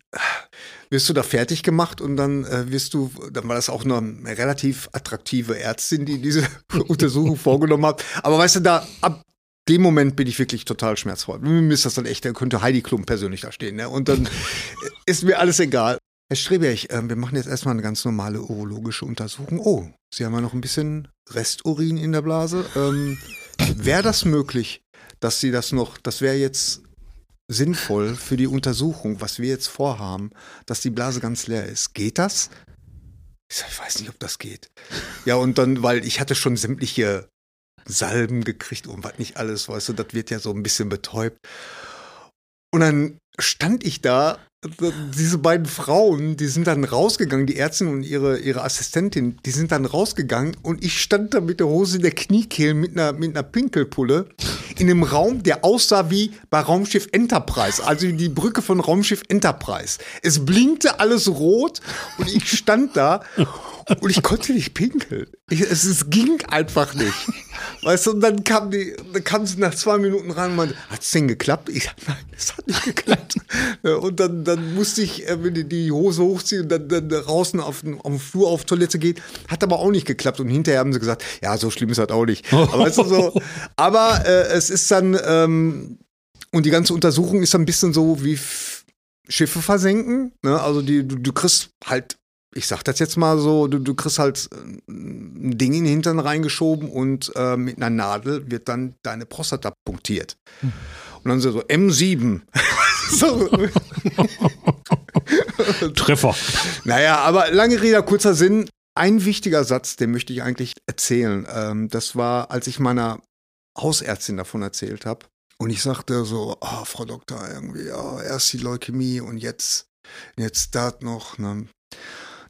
wirst du da fertig gemacht und dann äh, wirst du, dann war das auch eine relativ attraktive Ärztin, die diese Untersuchung vorgenommen hat. Aber weißt du, da ab dem Moment bin ich wirklich total schmerzvoll. Mir ist das dann echt, da könnte Heidi Klum persönlich da stehen. Ne? Und dann ist mir alles egal. Herr Streberg, äh, wir machen jetzt erstmal eine ganz normale urologische Untersuchung. Oh, Sie haben ja noch ein bisschen Resturin in der Blase. Ähm, wäre das möglich, dass Sie das noch, das wäre jetzt sinnvoll für die Untersuchung, was wir jetzt vorhaben, dass die Blase ganz leer ist. Geht das? Ich, sag, ich weiß nicht, ob das geht. Ja, und dann, weil ich hatte schon sämtliche Salben gekriegt und was nicht alles, weißt du, das wird ja so ein bisschen betäubt. Und dann stand ich da, diese beiden Frauen, die sind dann rausgegangen, die Ärztin und ihre, ihre Assistentin, die sind dann rausgegangen und ich stand da mit der Hose in der Kniekehle mit einer, mit einer Pinkelpulle in einem Raum, der aussah wie bei Raumschiff Enterprise, also die Brücke von Raumschiff Enterprise. Es blinkte alles rot und ich stand da und ich konnte nicht pinkeln. Ich, es, es ging einfach nicht. Weißt du, und dann kam, die, dann kam sie nach zwei Minuten rein und meinte, hat's denn geklappt? Ich nein, es hat nicht geklappt. Und dann, dann musste ich äh, wenn die, die Hose hochziehen und dann, dann draußen auf, den- auf dem Flur auf Toilette gehen. Hat aber auch nicht geklappt. Und hinterher haben sie gesagt, ja, so schlimm ist das auch nicht. Aber, weißt du, so, aber äh, es ist dann, ähm, und die ganze Untersuchung ist dann ein bisschen so wie Schiffe versenken. Ne? Also die, du, du kriegst halt, ich sag das jetzt mal so, du, du kriegst halt äh, ein Ding in den Hintern reingeschoben und äh, mit einer Nadel wird dann deine Prostata punktiert. Und dann so, so M7. so, Treffer. naja, aber lange Rede, kurzer Sinn. Ein wichtiger Satz, den möchte ich eigentlich erzählen. Ähm, das war, als ich meiner Hausärztin davon erzählt habe. Und ich sagte so, ah, Frau Doktor, irgendwie, ja, erst die Leukämie und jetzt, jetzt das noch. Ne?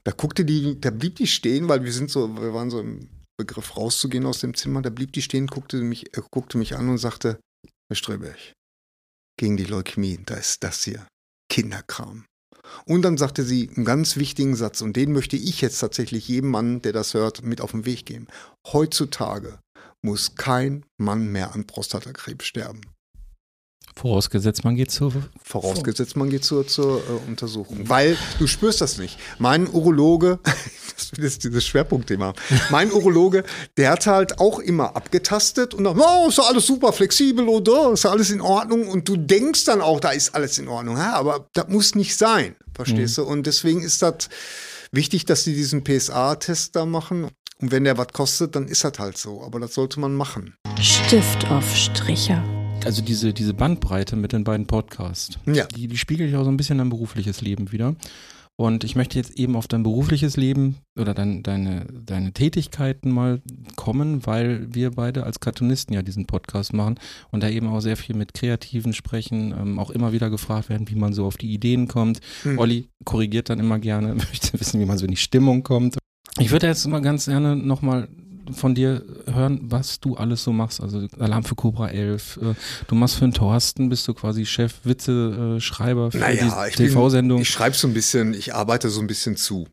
Da guckte die, da blieb die stehen, weil wir sind so, wir waren so im Begriff rauszugehen aus dem Zimmer. Da blieb die stehen, guckte mich, äh, guckte mich an und sagte, Herr Streberg, gegen die Leukämie, da ist das hier. Kinderkram. Und dann sagte sie einen ganz wichtigen Satz, und den möchte ich jetzt tatsächlich jedem Mann, der das hört, mit auf den Weg geben. Heutzutage muss kein Mann mehr an Prostatakrebs sterben. Vorausgesetzt, man geht zur. Vorausgesetzt, man geht zur, zur äh, Untersuchung. Weil du spürst das nicht. Mein Urologe, das ist dieses Schwerpunktthema, mein Urologe, der hat halt auch immer abgetastet und dann, oh, ist doch alles super flexibel oder ist doch alles in Ordnung. Und du denkst dann auch, da ist alles in Ordnung. Ja, aber das muss nicht sein, verstehst du? Und deswegen ist das wichtig, dass sie diesen PSA-Test da machen. Und wenn der was kostet, dann ist das halt so. Aber das sollte man machen. Stift auf Stricher. Also diese, diese Bandbreite mit den beiden Podcasts, Ja. die, die spiegelt ja auch so ein bisschen dein berufliches Leben wieder. Und ich möchte jetzt eben auf dein berufliches Leben oder dein, deine, deine Tätigkeiten mal kommen, weil wir beide als Cartoonisten ja diesen Podcast machen und da eben auch sehr viel mit Kreativen sprechen, ähm, auch immer wieder gefragt werden, wie man so auf die Ideen kommt. Hm. Olli korrigiert dann immer gerne, möchte wissen, wie man so in die Stimmung kommt. Ich würde jetzt mal ganz gerne nochmal von dir hören, was du alles so machst. Also Alarm für Cobra 11, äh, du machst für den Thorsten, bist du quasi Chef, Witze, äh, Schreiber für Naja, die TV-Sendung. ich schreibe so ein bisschen, ich arbeite so ein bisschen zu.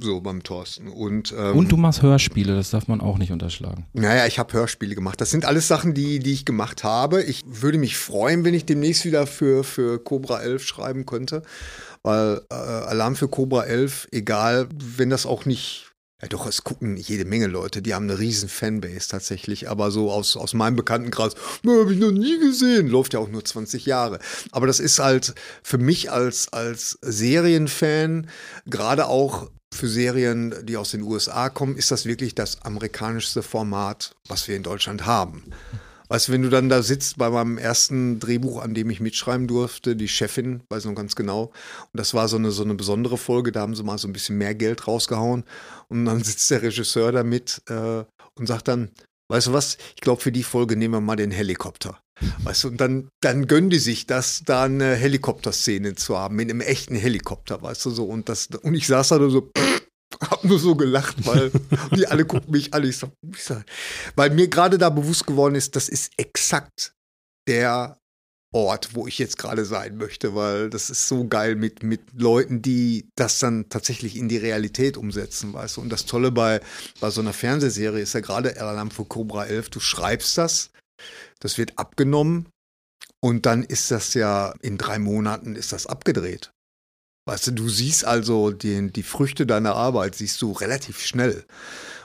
So beim Thorsten. Und, ähm, Und du machst Hörspiele, das darf man auch nicht unterschlagen. Naja, ich habe Hörspiele gemacht. Das sind alles Sachen, die, die ich gemacht habe. Ich würde mich freuen, wenn ich demnächst wieder für, für Cobra 11 schreiben könnte. Weil äh, Alarm für Cobra 11, egal, wenn das auch nicht. Ja, doch, es gucken jede Menge Leute, die haben eine riesen Fanbase tatsächlich. Aber so aus, aus meinem Bekanntenkreis, habe ich noch nie gesehen, läuft ja auch nur 20 Jahre. Aber das ist halt für mich als, als Serienfan, gerade auch für Serien, die aus den USA kommen, ist das wirklich das amerikanischste Format, was wir in Deutschland haben. Weißt du, wenn du dann da sitzt bei meinem ersten Drehbuch, an dem ich mitschreiben durfte, die Chefin, weiß noch ganz genau, und das war so eine, so eine besondere Folge, da haben sie mal so ein bisschen mehr Geld rausgehauen und dann sitzt der Regisseur da mit äh, und sagt dann, weißt du was, ich glaube, für die Folge nehmen wir mal den Helikopter. Weißt du, und dann, dann gönnen die sich das, da eine Helikopterszene zu haben, mit einem echten Helikopter, weißt du, so. Und, das, und ich saß da so, hab nur so gelacht, weil die alle gucken mich an. Ich sag, ich sag, weil mir gerade da bewusst geworden ist, das ist exakt der Ort, wo ich jetzt gerade sein möchte, weil das ist so geil mit, mit Leuten, die das dann tatsächlich in die Realität umsetzen, weißt du. Und das Tolle bei, bei so einer Fernsehserie ist ja gerade Alarm für Cobra 11, du schreibst das, das wird abgenommen und dann ist das ja in drei Monaten ist das abgedreht. Weißt du, du siehst also die, die Früchte deiner Arbeit, siehst du relativ schnell.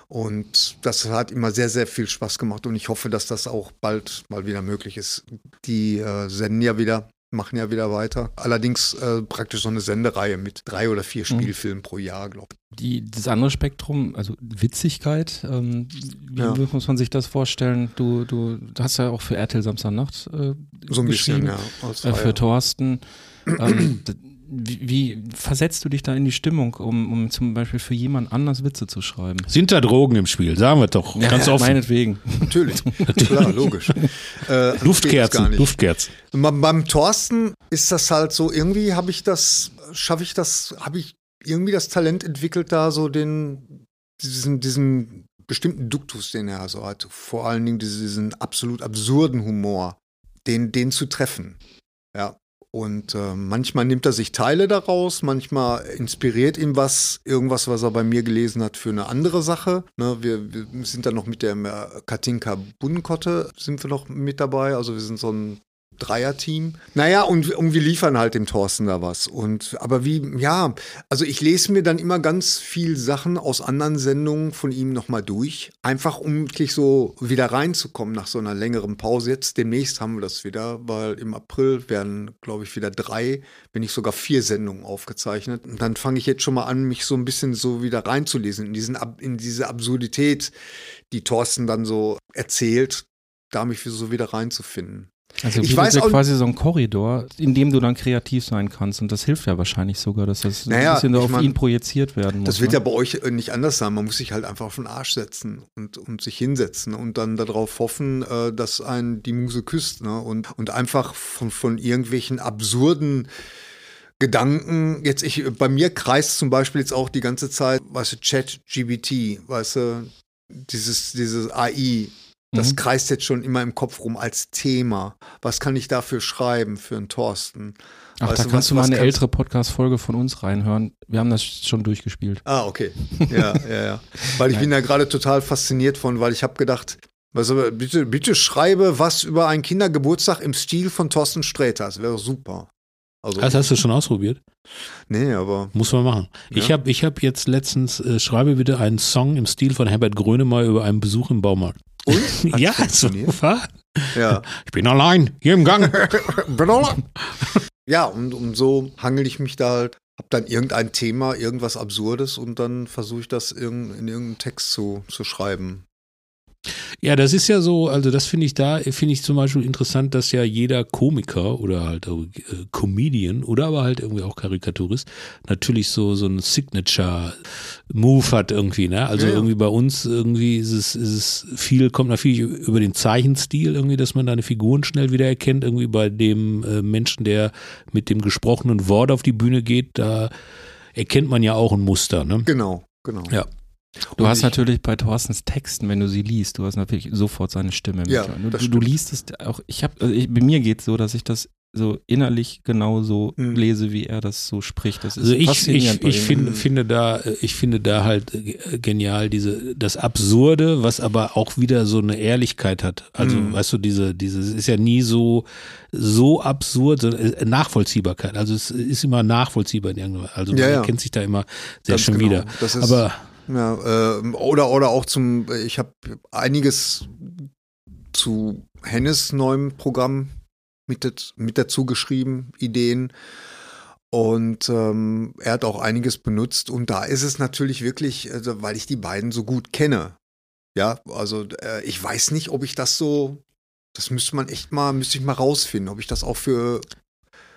Und das hat immer sehr, sehr viel Spaß gemacht und ich hoffe, dass das auch bald mal wieder möglich ist. Die äh, senden ja wieder, machen ja wieder weiter. Allerdings äh, praktisch so eine Sendereihe mit drei oder vier Spielfilmen pro Jahr, glaube ich. Die, das andere Spektrum, also Witzigkeit, ähm, wie Ja. muss man sich das vorstellen? Du, du, hast ja auch für RTL Samstagnacht äh, So ein bisschen, ja. äh, für Thorsten. ähm, wie, wie versetzt du dich da in die Stimmung, um, um zum Beispiel für jemand anders Witze zu schreiben? Sind da Drogen im Spiel? Sagen wir doch. ganz offen. Meinetwegen. Natürlich, klar, logisch. Äh, Luftkerzen, nicht. Luftkerzen. Beim, Thorsten ist das halt so, irgendwie habe ich das, schaffe ich das, habe ich irgendwie das Talent entwickelt, da so den, diesen, diesen bestimmten Duktus, den er so hat. Vor allen Dingen diesen, diesen absolut absurden Humor, den, den zu treffen. Ja. Und äh, manchmal nimmt er sich Teile daraus, manchmal inspiriert ihm was, irgendwas, was er bei mir gelesen hat, für eine andere Sache. Ne, wir, wir sind dann noch mit der Katinka Bunkotte sind wir noch mit dabei. Also wir sind so ein Dreierteam. Naja, und, und wir liefern halt dem Thorsten da was. Und aber wie, ja, also ich lese mir dann immer ganz viel Sachen aus anderen Sendungen von ihm nochmal durch. Einfach um wirklich so wieder reinzukommen nach so einer längeren Pause. Jetzt demnächst haben wir das wieder, weil im April werden, glaube ich, wieder drei, wenn nicht sogar vier Sendungen aufgezeichnet. Und dann fange ich jetzt schon mal an, mich so ein bisschen so wieder reinzulesen in diesen in diese Absurdität, die Thorsten dann so erzählt, da mich so wieder reinzufinden. Also Ich weiß auch- quasi so ein Korridor, in dem du dann kreativ sein kannst. Und das hilft ja wahrscheinlich sogar, dass das Naja, ein bisschen auf mein, ihn projiziert werden muss. Das wird ja ne? bei euch äh, nicht anders sein. Man muss sich halt einfach auf den Arsch setzen und, und sich hinsetzen und dann darauf hoffen, äh, dass einen die Muse küsst. Ne? Und, und einfach von, von irgendwelchen absurden Gedanken, jetzt ich, bei mir kreist zum Beispiel jetzt auch die ganze Zeit, weißt du, Chat GBT, weißt du, dieses, dieses AI, das Mhm. kreist jetzt schon immer im Kopf rum als Thema. Was kann ich dafür schreiben für einen Thorsten? Ach, Weißt da du, kannst was- du mal eine ältere Podcast-Folge von uns reinhören. Wir haben das schon durchgespielt. Ah, okay. Ja, ja, ja. Weil ich bin da gerade total fasziniert von, weil ich habe gedacht, also bitte, bitte schreibe was über einen Kindergeburtstag im Stil von Thorsten Sträter. Das wäre super. Also, Das hast du schon ausprobiert? nee, aber Muss man machen. Ich Ja. habe ich hab jetzt letztens, äh, schreibe bitte einen Song im Stil von Herbert Grönemeyer über einen Besuch im Baumarkt. Und? Ja, so war. Ja. Ich bin allein, hier im Gang. ja, und, und so hangel ich mich da halt habe dann irgendein Thema, irgendwas Absurdes und dann versuche ich das in, in irgendeinen Text zu, zu schreiben. Ja, das ist ja so, also das finde ich da, finde ich zum Beispiel interessant, dass ja jeder Komiker oder halt äh, Comedian oder aber halt irgendwie auch Karikaturist natürlich so, so ein Signature-Move hat irgendwie, ne? Also Ja, ja. irgendwie bei uns irgendwie ist es, ist es viel, kommt natürlich über den Zeichenstil irgendwie, dass man deine Figuren schnell wieder erkennt, irgendwie bei dem äh, Menschen, der mit dem gesprochenen Wort auf die Bühne geht, da erkennt man ja auch ein Muster, ne? Genau, genau. Ja. Du Und hast ich- natürlich bei Thorstens Texten, wenn du sie liest, du hast natürlich sofort seine Stimme. mit. Ja, du, das du, du liest es auch, ich habe, also ich, bei mir geht es so, dass ich das so innerlich genauso Mhm. lese, wie er das so spricht. Das ist Also ich, faszinierend ich, ich ihm. finde, finde da, ich finde da halt genial diese, das Absurde, was aber auch wieder so eine Ehrlichkeit hat. Also, Mhm. weißt du, diese, diese, es ist ja nie so, so absurd, sondern äh, Nachvollziehbarkeit. Also es ist immer nachvollziehbar in irgendeiner Also man Ja, ja. erkennt sich da immer sehr Ganz schön genau. wieder. Das ist, Aber Ja, ähm, oder, oder auch zum, ich habe einiges zu Hennes neuem Programm mit, mit dazu geschrieben, Ideen. Und ähm, er hat auch einiges benutzt. Und da ist es natürlich wirklich, also, weil ich die beiden so gut kenne. Ja, also äh, ich weiß nicht, ob ich das so, das müsste man echt mal, müsste ich mal rausfinden, ob ich das auch für,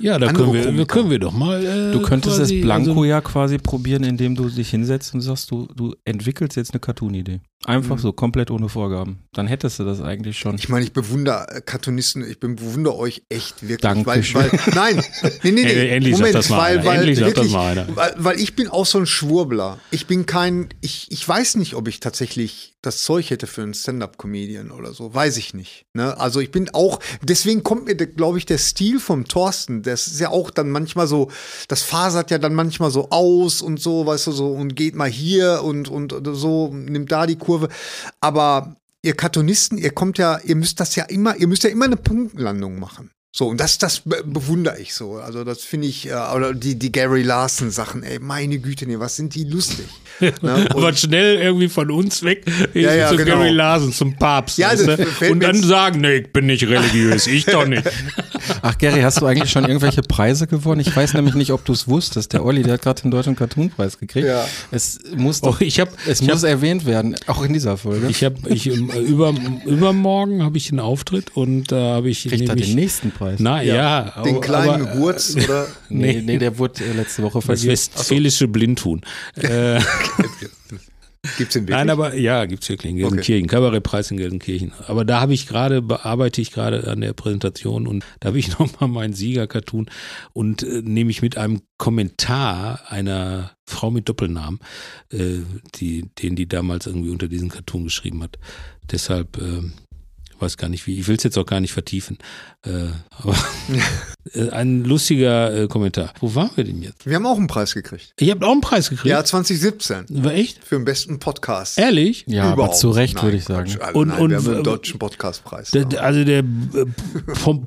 ja, da können wir, Komiker. können wir doch mal. Äh, Du könntest quasi, es blanko also- ja quasi probieren, indem du dich hinsetzt und sagst, du, du entwickelst jetzt eine Cartoon-Idee. Einfach Mhm. so, komplett ohne Vorgaben. Dann hättest du das eigentlich schon. Ich meine, ich bewundere äh, Cartoonisten, ich bewundere euch echt wirklich. Dankeschön. Weil, weil, nein, nee, nee, nee. Endlich sagt Moment, das mal weil, einer. weil, Endlich sagt das wirklich, mal einer. Weil, weil ich bin auch so ein Schwurbler. Ich bin kein, ich, ich weiß nicht, ob ich tatsächlich das Zeug hätte für einen Stand-Up-Comedian oder so. Weiß ich nicht. Ne? Also ich bin auch, deswegen kommt mir, glaube ich, der Stil vom Thorsten, das ist ja auch dann manchmal so, das fasert ja dann manchmal so aus und so, weißt du, so und geht mal hier und, und so, nimmt da die Kurve. Aber ihr Cartoonisten, ihr kommt ja, ihr müsst das ja immer, ihr müsst ja immer eine Punktlandung machen. So, und das, das be- bewundere ich so. Also, das finde ich, äh, oder die, die Gary Larson-Sachen, ey, meine Güte, nee, was sind die lustig. Ne? Aber schnell irgendwie von uns weg Ja, ja, zu genau. Gary Larson, zum Papst. Ja, fällt und dann sagen, nee, ich bin nicht religiös, ich doch nicht. Ach, Gary, hast du eigentlich schon irgendwelche Preise gewonnen? Ich weiß nämlich nicht, ob du es wusstest. Der Olli, der hat gerade den Deutschen Cartoon-Preis gekriegt. Ja. Es muss doch, Oh, ich habe es ich muss hab, erwähnt werden, auch in dieser Folge. ich hab, ich, ähm, über, übermorgen habe ich einen Auftritt und da habe ich Kriegt er nämlich, den nächsten Preis? na ja, den aber- kleinen aber, Wurz oder nee, nee. der wurde äh, letzte Woche das vergeben. westfälische Blindhuhn. Äh, gibt's wirklich? Nein, aber ja, gibt's wirklich in Gelsenkirchen, Kabarettpreis in Gelsenkirchen. Aber da habe ich gerade, bearbeite ich gerade an der Präsentation und da habe ich nochmal meinen Sieger-Cartoon und äh, nehme ich mit einem Kommentar einer Frau mit Doppelnamen, äh, die, den die damals irgendwie unter diesen Cartoon geschrieben hat. Deshalb, äh, weiß gar nicht wie, ich will es jetzt auch gar nicht vertiefen. Äh, aber äh, ein lustiger äh, Kommentar. Wo waren wir denn jetzt? Wir haben auch einen Preis gekriegt. Ihr habt auch einen Preis gekriegt? Ja, 2017. War echt? Für den besten Podcast. Ehrlich? Ja, aber Überhaupt. zu Recht, würde ich sagen. Quatsch. Also Und- nein, und- wir haben einen deutschen Podcastpreis. Der, der, also der äh, vom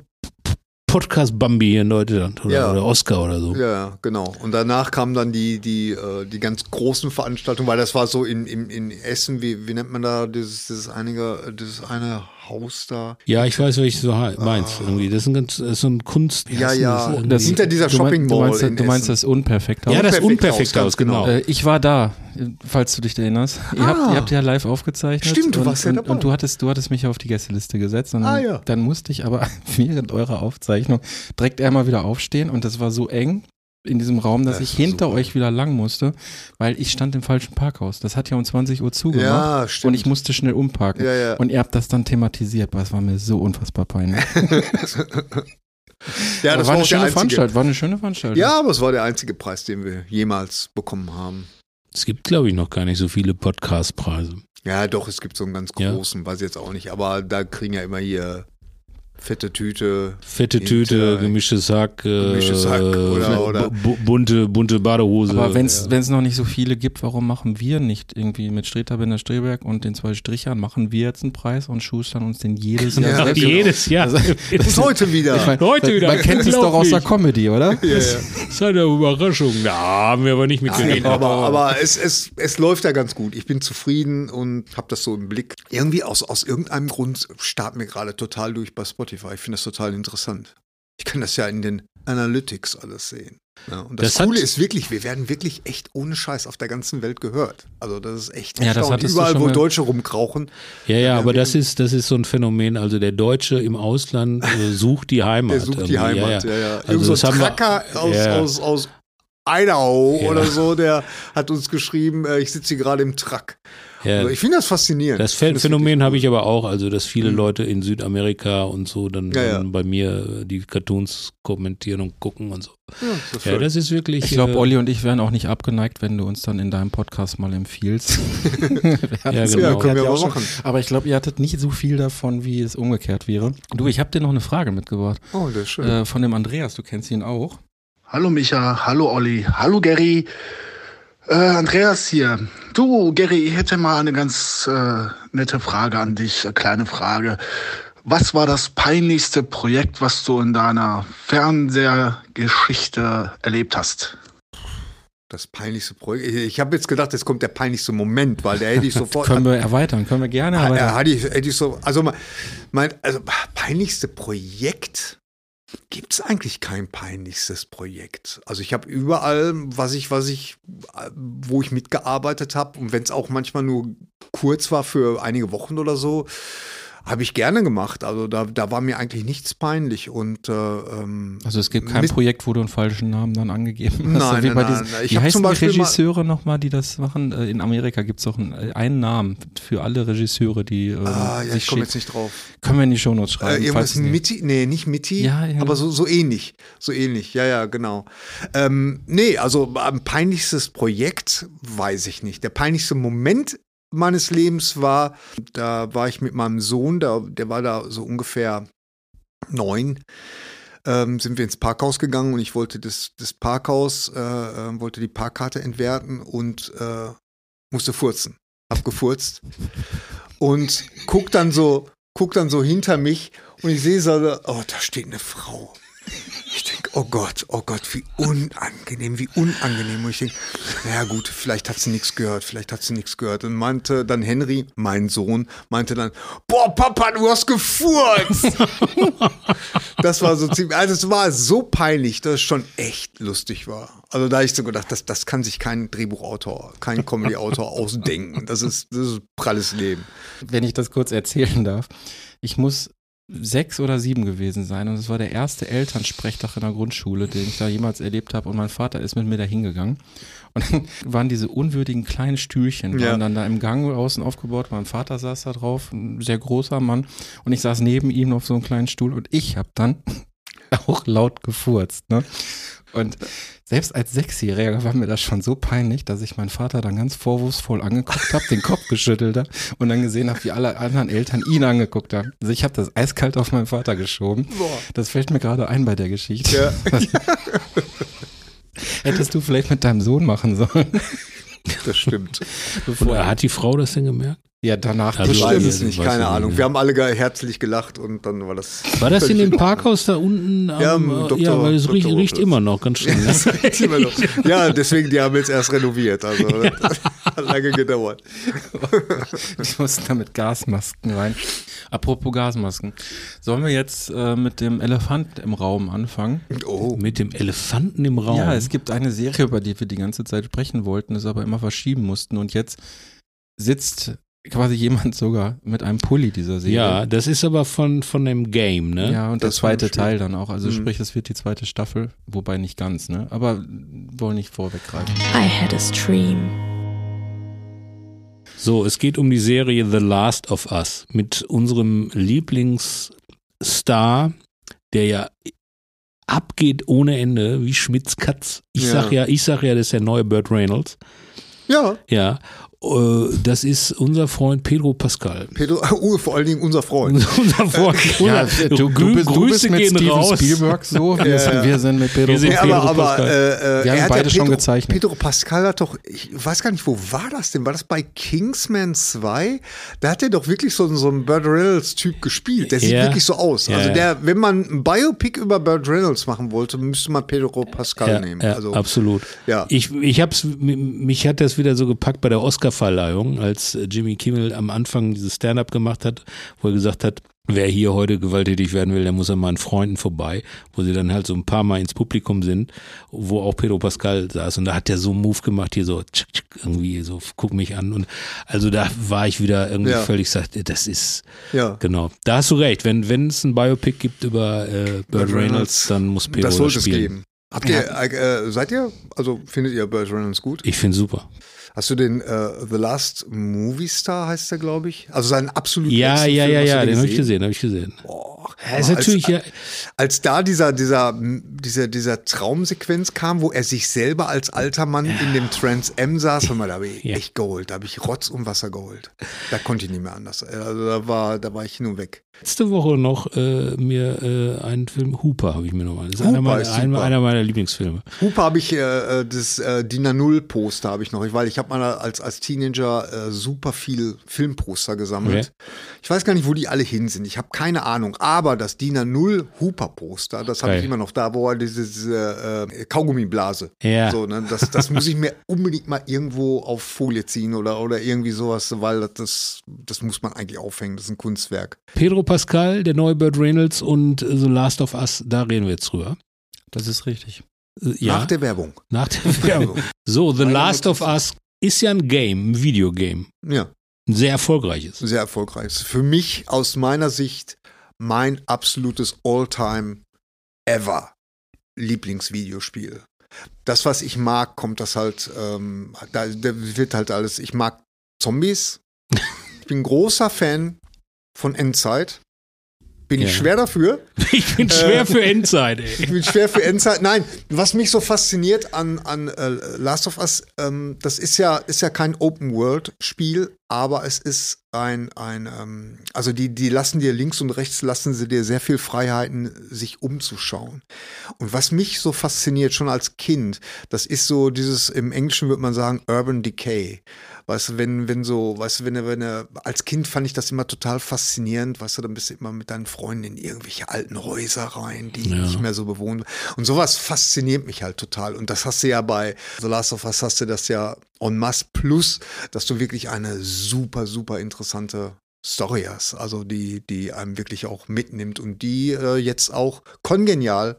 Podcast Bambi hier in Deutschland oder, Ja. oder Oscar oder so. Ja, ja, genau. Und danach kamen dann die, die, äh, die ganz großen Veranstaltungen, weil das war so in, in, in Essen, wie, wie nennt man da dieses, dieses, einige, dieses eine Haus da? Ja, ich weiß, welches du meinst. Irgendwie. Das ist ein ganz, das ist so ein Kunst. Ja, ist ja, das und das hinter dieser du, Shopping du Mall meinst, in du meinst Essen. das unperfekt ja, das Unperfekt Unperfekt Haus, genau. genau. Äh, ich war da, äh, falls du dich erinnerst. Ihr, Ah. habt, ihr habt ja live aufgezeichnet. Stimmt, du und, warst ja und, dabei. Und du hattest, du hattest mich auf die Gästeliste gesetzt. Und Ah, dann, ja. dann musste ich aber während eurer Aufzeichnung direkt einmal wieder aufstehen und das war so eng in diesem Raum, dass Das ich hinter super. euch wieder lang musste, weil ich stand im falschen Parkhaus. Das hat ja um 20 Uhr zugemacht Ja, stimmt. und ich musste schnell umparken. Ja, ja. Und ihr habt das dann thematisiert, aber es war mir so unfassbar peinlich. ja, Aber das war eine war der schöne einzige. Veranstaltung. War eine schöne Veranstaltung. Ja, aber es war der einzige Preis, den wir jemals bekommen haben. Es gibt, glaube ich, noch gar nicht so viele Podcast-Preise. Ja, doch, es gibt so einen ganz Ja. großen, weiß ich jetzt auch nicht, aber da kriegen ja immer hier fette Tüte. Fette Tüte, gemischtes Sack, äh, Gemischtes Hack oder- oder- bu- bunte, bunte Badehose. Aber wenn es noch nicht so viele gibt, warum machen wir nicht irgendwie mit Streterbinder Streberg und den zwei Strichern, machen wir jetzt einen Preis und schustern uns den jedes Jahr Ja, selbst? jedes Jahr. Also, Bis heute wieder. Ich mein, Heute man, wieder, man kennt es doch aus der. Comedy, oder? ja, ja. Das ist eine Überraschung. Da haben wir aber nicht mit Nein, gerechnet. aber aber es, es, es läuft ja ganz gut. Ich bin zufrieden und habe das so im Blick. Irgendwie aus, aus irgendeinem Grund starrt mir gerade total durch bei Spotify. Ich finde das total interessant. Ich kann das ja in den Analytics alles sehen. Ja, und das, Das Coole ist wirklich, wir werden wirklich echt ohne Scheiß auf der ganzen Welt gehört. Also das ist echt Ja, das Überall, wo Deutsche rumkrauchen. Ja, ja, aber das ist, das ist so ein Phänomen. Also der Deutsche im Ausland äh, sucht die Heimat. Der sucht die irgendwie. Heimat. Ja, ja. Also Irgend so ein haben wir- Tracker aus, ja. aus, aus Idaho Ja. oder so, der hat uns geschrieben, äh, ich sitze hier gerade im Truck. Ja. Also ich finde das faszinierend. Das Phänomen habe ich aber auch, also dass viele Leute in Südamerika und so dann, Ja, ja. dann bei mir äh, die Cartoons kommentieren und gucken und so. Ja, Ja, das ist wirklich. Ich glaube, äh, Olli und ich wären auch nicht abgeneigt, wenn du uns dann in deinem Podcast mal empfiehlst. Ja, ja, genau. können wir Ja, aber auch machen. Aber ich glaube, ihr hattet nicht so viel davon, wie es umgekehrt wäre. Du, ich habe dir noch eine Frage mitgebracht. Oh, das ist schön. Äh, von dem Andreas, du kennst ihn auch. Hallo Micha, hallo Olli, hallo Gary. Äh, Andreas hier. Du, Gary, ich hätte mal eine ganz äh, nette Frage an dich, eine kleine Frage. Was war das peinlichste Projekt, was du in deiner Fernsehgeschichte erlebt hast? Das peinlichste Projekt. Ich- habe jetzt gedacht, jetzt kommt der peinlichste Moment, weil der hätte ich sofort. Können wir erweitern, können wir gerne Ha- erweitern. hatte ich, hätte ich so, also mein, mein also peinlichste Projekt gibt es eigentlich kein peinlichstes Projekt. Also ich habe überall, was ich, was ich, äh, wo ich mitgearbeitet habe und wenn es auch manchmal nur kurz war für einige Wochen oder so, habe ich gerne gemacht. Also da, da war mir eigentlich nichts peinlich und äh, ähm, Also es gibt kein Projekt, wo du einen falschen Namen dann angegeben hast. Nein, wie nein, bei diesen, nein. Ich wie heißen zum die Beispiel mal- Regisseure nochmal, die das machen? Äh, In Amerika gibt es auch einen, äh, einen Namen für alle Regisseure, die ähm, ah, ja, ich komme jetzt nicht drauf. Können wir in die Shownotes Äh, schreiben. irgendwas falls nicht. Mitti? Nee, nicht Mitti, Ja, ja. aber so, so ähnlich. So ähnlich, ja, ja, genau. Ähm, nee, also ein peinlichstes Projekt weiß ich nicht. Der peinlichste Moment meines Lebens war, da war ich mit meinem Sohn, der, der war da so ungefähr neun. Ähm, sind wir ins Parkhaus gegangen und ich wollte das, das Parkhaus, äh, äh, wollte die Parkkarte entwerten und äh, musste furzen. Hab gefurzt und guck dann so, guck dann so hinter mich und ich sehe so, oh, da steht eine Frau. Oh Gott, oh Gott, wie unangenehm, wie unangenehm. Und ich denke, naja gut, vielleicht hat sie nichts gehört, vielleicht hat sie nichts gehört. Und meinte dann Henry, mein Sohn, meinte dann, boah, Papa, du hast gefurzt. das war so ziemlich, also es war so peinlich, dass es schon echt lustig war. Also da hab ich so gedacht, das, das kann sich kein Drehbuchautor, kein Comedy-Autor ausdenken. Das ist, das ist pralles Leben. wenn ich das kurz erzählen darf. Ich muss sechs oder sieben gewesen sein. Und es war der erste Elternsprechtag in der Grundschule, den ich da jemals erlebt habe. Und mein Vater ist mit mir da hingegangen. Und dann waren diese unwürdigen kleinen Stühlchen, Ja. waren dann da im Gang außen aufgebaut, mein Vater saß da drauf, ein sehr großer Mann. Und ich saß neben ihm auf so einem kleinen Stuhl. Und ich habe dann auch laut gefurzt, ne? Und selbst als Sechsjähriger war mir das schon so peinlich, dass ich meinen Vater dann ganz vorwurfsvoll angeguckt habe, den Kopf geschüttelt habe und dann gesehen habe, wie alle anderen Eltern ihn angeguckt haben. Also ich habe das eiskalt auf meinen Vater geschoben. Boah. Das fällt mir gerade ein bei der Geschichte. Ja. Hättest du vielleicht mit deinem Sohn machen sollen. Das stimmt. Und äh, hat die Frau das denn gemerkt? Ja, danach Also ich es nicht, keine Ahnung. nicht. Wir haben alle herzlich gelacht und dann war das. War das in dem Parkhaus da unten? Am, Ja, ja, im Dr. ja, weil es riecht, riecht immer noch ganz schön. Ne? Ja, deswegen, die haben jetzt erst renoviert. Also das hat lange gedauert. Ich musste da mit Gasmasken rein. Apropos Gasmasken. Sollen wir jetzt äh, mit dem Elefant im Raum anfangen? Oh. Mit dem Elefanten im Raum. Ja, es gibt eine Serie, über die wir die ganze Zeit sprechen wollten, es aber immer verschieben mussten. Und jetzt sitzt quasi jemand sogar mit einem Pulli dieser Serie. Ja, das ist aber von, von dem Game, ne? Ja, und der Das ein zweite. Teil dann auch. Also Mhm. sprich, es wird die zweite Staffel, wobei nicht ganz, ne? Aber wollen nicht vorweggreifen. I had a stream. So, es geht um die Serie The Last of Us mit unserem Lieblingsstar, der ja abgeht ohne Ende, wie Schmitz Katz. Ich Ja. sag ja, ich sag ja, das ist der neue Burt Reynolds. Ja, Ja, das ist unser Freund Pedro Pascal. Pedro, uh, vor allen Dingen unser Freund. unser Freund. Ja, du, du, bist, du bist Grüße mit gehen Steven raus. Spielberg so, wir, Ja, sind, ja. wir sind mit Pedro Wir sind aber, Pedro aber Pascal. äh, äh, Wir haben hat beide ja schon Pedro, gezeichnet. Pedro Pascal hat doch, ich weiß gar nicht, wo war das denn? War das bei Kingsman 2? Da hat er doch wirklich so, so einen Burt Reynolds-Typ gespielt. Der sieht Ja. wirklich so aus. Ja, also der, wenn man ein Biopic über Burt Reynolds machen wollte, müsste man Pedro Pascal Ja, nehmen. ja, also, absolut. Ja. Ich, ich hab's, mich hat das wieder so gepackt bei der Oscarverleihung, als Jimmy Kimmel am Anfang dieses Stand-up gemacht hat, wo er gesagt hat, wer hier heute gewalttätig werden will, der muss an meinen Freunden vorbei, wo sie dann halt so ein paar Mal ins Publikum sind, wo auch Pedro Pascal saß und da hat der so einen Move gemacht, hier so tschik, tschik, irgendwie so, guck mich an und also da war ich wieder irgendwie Ja. völlig sagt, das ist Ja. genau. Da hast du recht, wenn wenn es ein Biopic gibt über äh, Burt Reynolds, dann muss Pedro das sollte es spielen. geben. Habt ihr, äh, seid ihr, also findet ihr Burt Reynolds gut? Ich finde super. Hast du den äh, The Last Movie Star heißt der, glaube ich? Also seinen absoluten Ja, ja, Film, ja, ja, den habe ich gesehen, habe ich gesehen. Boah. Er ist als, natürlich ja, als da dieser, dieser, dieser, dieser Traumsequenz kam, wo er sich selber als alter Mann in dem Trans M saß, hör mal, da habe ich Ja. echt geholt, da habe ich Rotz und Wasser geholt. Da konnte ich nicht mehr anders. Also da war, da war ich hin und weg. letzte Woche noch äh, mir äh, einen Film Hooper habe ich mir nochmal. Das ist Hooper einer meiner, ist einer, meiner Lieblingsfilme. Hupe habe ich, äh, äh, das äh, DIN A0 Poster habe ich noch, weil ich habe mal als, als Teenager äh, super viel Filmposter gesammelt. Ich weiß gar nicht, wo die alle hin sind. Ich habe keine Ahnung. Aber das DIN A0 Hooper Poster, das habe ich immer noch da, wo er diese, diese äh, Kaugummiblase. Ja. So, ne, das, das muss ich mir unbedingt mal irgendwo auf Folie ziehen oder, oder irgendwie sowas, weil das, das muss man eigentlich aufhängen. Das ist ein Kunstwerk. Pedro Pascal, der neue Burt Reynolds und äh, The Last of Us, da reden wir jetzt drüber. Das ist richtig. Äh, Ja, Nach der Werbung. nach der Werbung. So, The Last of Us ist ja ein Game, ein Videogame. Ja. Ein sehr erfolgreiches. sehr erfolgreich. Für mich aus meiner Sicht mein absolutes All-Time ever Lieblingsvideospiel. Das, was ich mag, kommt das halt, ähm, da, da wird halt alles, ich mag Zombies. Ich bin großer Fan von Endzeit. Bin ich Ja. schwer dafür. Ich bin schwer für Endzeit, ey. Ich bin schwer für Endzeit. Nein, was mich so fasziniert an, an äh, Last of Us, ähm, das ist ja, ist ja kein Open-World-Spiel, aber es ist ein, ein ähm, also die, die lassen dir links und rechts, lassen sie dir sehr viel Freiheiten, sich umzuschauen. Und was mich so fasziniert, schon als Kind, das ist so dieses, im Englischen würde man sagen, Urban Decay. Weißt du, wenn, wenn so, weißt du, wenn wenn als Kind fand ich das immer total faszinierend, weißt du, dann bist du immer mit deinen Freunden in irgendwelche alten Häuser rein, die Ja. nicht mehr so bewohnt. Und sowas fasziniert mich halt total. Und das hast du ja bei The Last of Us hast du das ja en masse plus, dass du wirklich eine super, super interessante Story hast. Also die, die einem wirklich auch mitnimmt und die äh, jetzt auch kongenial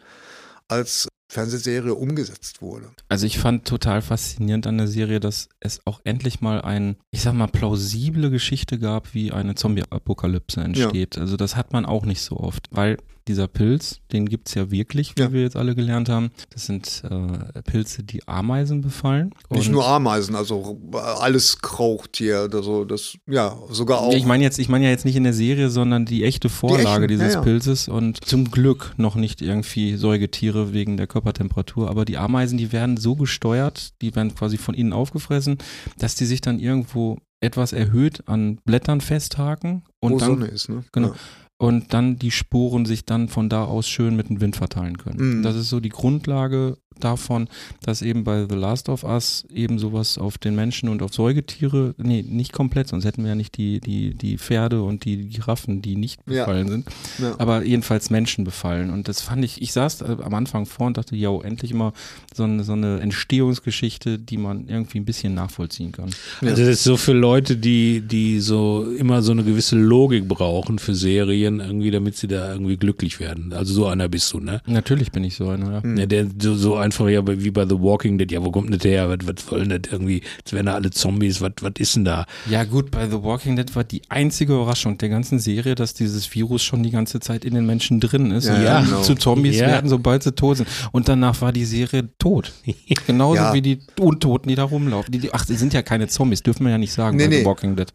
als Fernsehserie umgesetzt wurde. Also ich fand total faszinierend an der Serie, dass es auch endlich mal ein, ich sag mal, plausible Geschichte gab, wie eine Zombie-Apokalypse entsteht. Also das hat man auch nicht so oft, weil dieser Pilz, den gibt's ja wirklich, wie Ja. wir jetzt alle gelernt haben. Das sind äh, Pilze, die Ameisen befallen. Nicht Und- nur Ameisen, also äh, alles Krauchtier, also das, ja, sogar auch. Ich meine jetzt, ich meine ja jetzt nicht in der Serie, sondern die echte Vorlage echten, dieses ja, ja. Pilzes und zum Glück noch nicht irgendwie Säugetiere wegen der Körpertemperatur, aber die Ameisen, die werden so gesteuert, die werden quasi von innen aufgefressen, dass die sich dann irgendwo etwas erhöht an Blättern festhaken und wo dann Sonne ist, ne? Genau. Ja. Und dann die Sporen sich dann von da aus schön mit dem Wind verteilen können. Mhm. Das ist so die Grundlage davon, dass eben bei The Last of Us eben sowas auf den Menschen und auf Säugetiere, nee, nicht komplett, sonst hätten wir ja nicht die, die, die Pferde und die Giraffen, die nicht Ja. befallen sind, Ja. aber jedenfalls Menschen befallen. Und das fand ich, ich saß äh, am Anfang vor und dachte, ja, endlich mal so eine, so eine Entstehungsgeschichte, die man irgendwie ein bisschen nachvollziehen kann. Ja. Also das ist so für Leute, die, die so immer so eine gewisse Logik brauchen für Serien, irgendwie, damit sie da irgendwie glücklich werden. Also so einer bist du, ne? Natürlich bin ich so einer, ja. Hm. Ja, der so, so einfach ja wie bei The Walking Dead, ja, wo kommt denn der her? Was, was wollen das irgendwie? Jetzt werden da alle Zombies, was, was ist denn da? Ja gut, bei The Walking Dead war die einzige Überraschung der ganzen Serie, dass dieses Virus schon die ganze Zeit in den Menschen drin ist Ja, und ja, genau. zu Zombies Ja. werden, sobald sie tot sind. Und danach war die Serie tot. Genauso Ja. wie die Untoten, die da rumlaufen. Die, die, ach, sie sind ja keine Zombies, dürfen wir ja nicht sagen Nee, bei nee. The Walking Dead.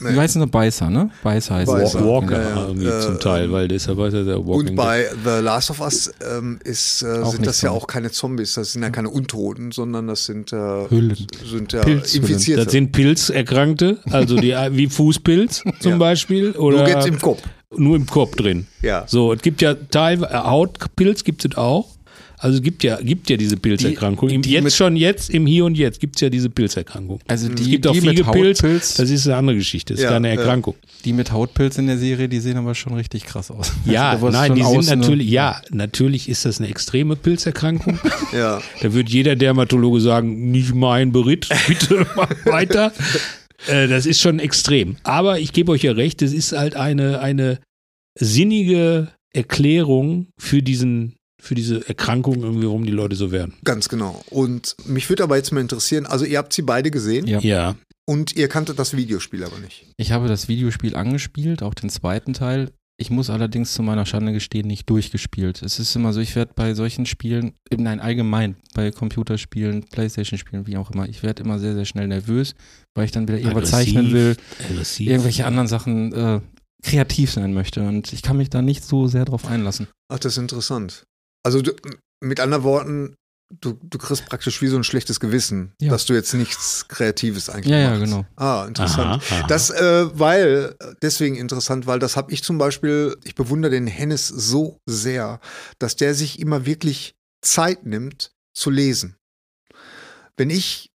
Die heißen nur Beißer, ne? Beißer heißt Beißer. es. Walker ja, ja. irgendwie Äh, zum Teil, weil deshalb heißt er der Walking Und bei The Last of Us ähm, ist, äh, sind das ja auch keine Zombies, das sind ja keine Untoten, sondern das sind, äh, Hüllen. sind ja Pilzhüllen. Infizierte. Das sind Pilzerkrankte, also die wie Fußpilz zum Ja. Beispiel Nur oder geht's im Kopf. nur im Kopf drin. Ja. So, es gibt ja teilweise Hautpilz gibt es auch. Also es gibt ja, gibt ja diese Pilzerkrankung. Die- die jetzt mit- schon jetzt, im Hier und Jetzt gibt es ja diese Pilzerkrankung. Also es die, gibt auch Fliegenpilz, Hautpilz, das ist eine andere Geschichte, das ist Ja, keine ja. Erkrankung. die mit Hautpilz in der Serie, die sehen aber schon richtig krass aus. Ja, Also nein, die sind natürlich, ja, natürlich ist das eine extreme Pilzerkrankung. Ja. Da wird jeder Dermatologe sagen, nicht mein Beritt, bitte mach weiter. Äh, das ist schon extrem. Aber ich gebe euch ja recht, das ist halt eine, eine sinnige Erklärung für diesen, für diese Erkrankung irgendwie, warum die Leute so werden. Ganz genau. Und mich würde aber jetzt mal interessieren, also ihr habt sie beide gesehen Ja. Ja. und ihr kanntet das Videospiel aber nicht. Ich habe das Videospiel angespielt, auch den zweiten Teil. Ich muss allerdings zu meiner Schande gestehen, nicht durchgespielt. Es ist immer so, ich werde bei solchen Spielen, äh, nein, allgemein, bei Computerspielen, Playstation-Spielen, wie auch immer, ich werde immer sehr, sehr schnell nervös, weil ich dann wieder irgendwas zeichnen will, Aggressiv. irgendwelche anderen Sachen äh, kreativ sein möchte. Und ich kann mich da nicht so sehr drauf einlassen. Ach, das ist interessant. Also du, mit anderen Worten, du, du kriegst praktisch wie so ein schlechtes Gewissen, Ja. dass du jetzt nichts Kreatives eigentlich Ja, ja, machst. genau. Ah, interessant. Aha, aha. Das, äh, weil, deswegen interessant, weil das habe ich zum Beispiel, ich bewundere den Hennes so sehr, dass der sich immer wirklich Zeit nimmt zu lesen. Wenn ich